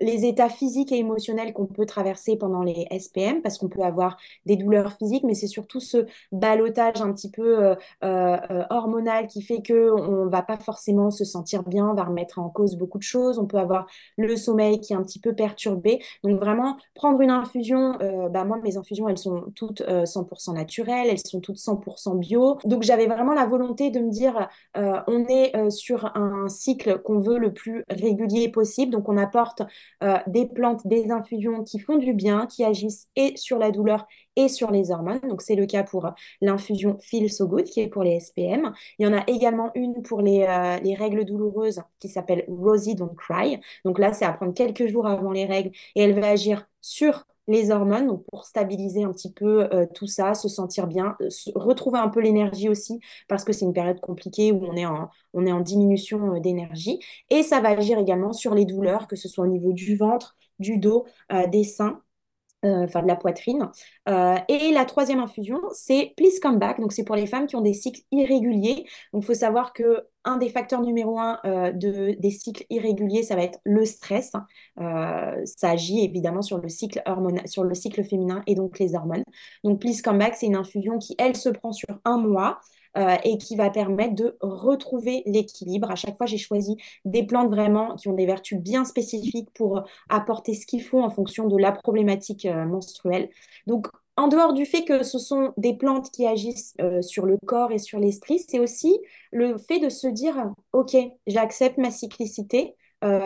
les états physiques et émotionnels qu'on peut traverser pendant les SPM, parce qu'on peut avoir des douleurs physiques, mais c'est surtout ce balotage un petit peu euh, euh, euh, hormonal qui fait que on va pas forcément se sentir bien, on va remettre en cause beaucoup de choses, on peut avoir le sommeil qui est un petit peu perturbé. Donc vraiment, prendre une infusion, bah moi mes infusions, elles sont toutes 100% naturelles, elles sont toutes 100% bio. Donc j'avais vraiment la volonté de me dire, on est sur un cycle qu'on veut le plus régulier possible, donc on apporte euh, des plantes, des infusions qui font du bien, qui agissent et sur la douleur et sur les hormones. Donc, c'est le cas pour l'infusion Feel So Good, qui est pour les SPM. Il y en a également une pour les, euh, les règles douloureuses qui s'appelle Rosie Don't Cry. Donc là, c'est à prendre quelques jours avant les règles et elle va agir sur les hormones, donc pour stabiliser un petit peu euh, tout ça, se sentir bien, euh, retrouver un peu l'énergie aussi, parce que c'est une période compliquée où on est en, diminution euh, d'énergie. Et ça va agir également sur les douleurs, que ce soit au niveau du ventre, du dos, des seins. Enfin de la poitrine. et la troisième infusion, c'est Please Come Back. Donc c'est pour les femmes qui ont des cycles irréguliers. Donc il faut savoir que un des facteurs numéro un euh, de, des cycles irréguliers, ça va être le stress. Euh, ça agit évidemment sur le cycle sur le cycle féminin et donc les hormones. Donc Please Come Back, c'est une infusion qui, elle, se prend sur un mois. Euh, et qui va permettre de retrouver l'équilibre. À chaque fois, j'ai choisi des plantes vraiment qui ont des vertus bien spécifiques pour apporter ce qu'il faut en fonction de la problématique euh, menstruelle. Donc, en dehors du fait que ce sont des plantes qui agissent euh, sur le corps et sur l'esprit, c'est aussi le fait de se dire, OK, j'accepte ma cyclicité,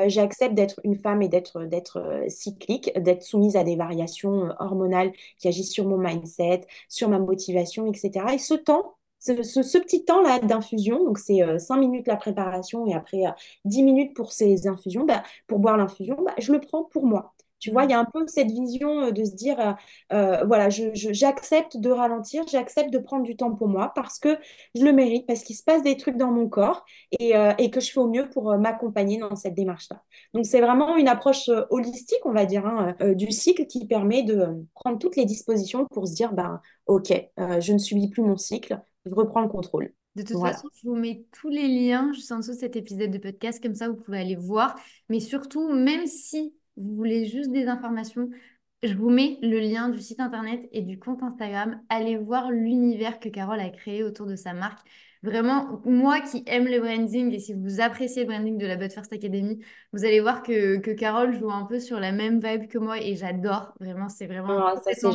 j'accepte d'être une femme et d'être d'être cyclique, d'être soumise à des variations hormonales qui agissent sur mon mindset, sur ma motivation, etc. Et ce temps, ce, petit temps-là d'infusion, donc c'est 5 minutes la préparation et après 10 minutes pour ces infusions, bah, pour boire l'infusion, bah, je le prends pour moi. Tu vois, il y a un peu cette vision euh, de se dire, euh, euh, voilà, j'accepte de ralentir, j'accepte de prendre du temps pour moi parce que je le mérite, parce qu'il se passe des trucs dans mon corps et, euh, et que je fais au mieux pour euh, m'accompagner dans cette démarche-là. Donc, c'est vraiment une approche euh, holistique, on va dire, hein, euh, du cycle qui permet de euh, prendre toutes les dispositions pour se dire, ben, OK, euh, je ne subis plus mon cycle, je reprends le contrôle. De toute Voilà. façon, je vous mets tous les liens juste en dessous de cet épisode de podcast, comme ça vous pouvez aller voir. Mais surtout, même si vous voulez juste des informations, je vous mets le lien du site internet et du compte Instagram. Allez voir l'univers que Carole a créé autour de sa marque. Vraiment, moi qui aime le branding et si vous appréciez le branding de la But First Academy, vous allez voir que, que Carole joue un peu sur la même vibe que moi et j'adore. Vraiment, c'est vraiment Ah, ça, c'est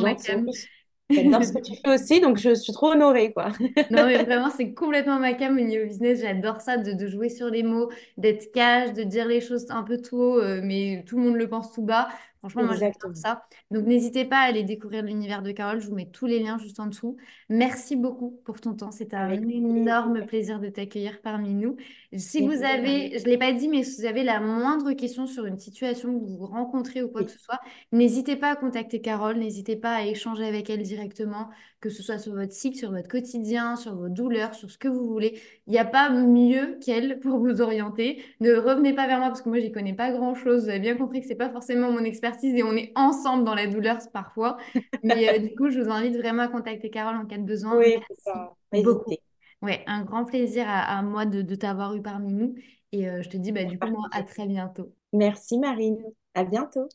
j'adore ce que tu fais aussi, donc je suis trop honorée, quoi. Non, mais vraiment, c'est complètement ma cam au niveau business. J'adore ça, de, de jouer sur les mots, d'être cash, de dire les choses un peu tout haut, euh, mais tout le monde le pense tout bas. Franchement, moi, j'adore ça. Donc, n'hésitez pas à aller découvrir l'univers de Carole. Je vous mets tous les liens juste en dessous. Merci beaucoup pour ton temps. C'était un énorme plaisir de t'accueillir parmi nous. Si vous avez, je ne l'ai pas dit, mais si vous avez la moindre question sur une situation que vous rencontrez ou quoi que ce soit, n'hésitez pas à contacter Carole. N'hésitez pas à échanger avec elle directement que ce soit sur votre cycle, sur votre quotidien, sur vos douleurs, sur ce que vous voulez. Il n'y a pas mieux qu'elle pour vous orienter. Ne revenez pas vers moi parce que moi, j'y connais pas grand-chose. Vous avez bien compris que c'est pas forcément mon expertise et on est ensemble dans la douleur parfois. Mais euh, du coup, je vous invite vraiment à contacter Carole en cas de besoin. oui, pas beaucoup. Ouais, un grand plaisir à, à moi de, de t'avoir eu parmi nous. Et euh, je te dis, bah, du coup, moi, à très bientôt. Merci, Marine. À bientôt.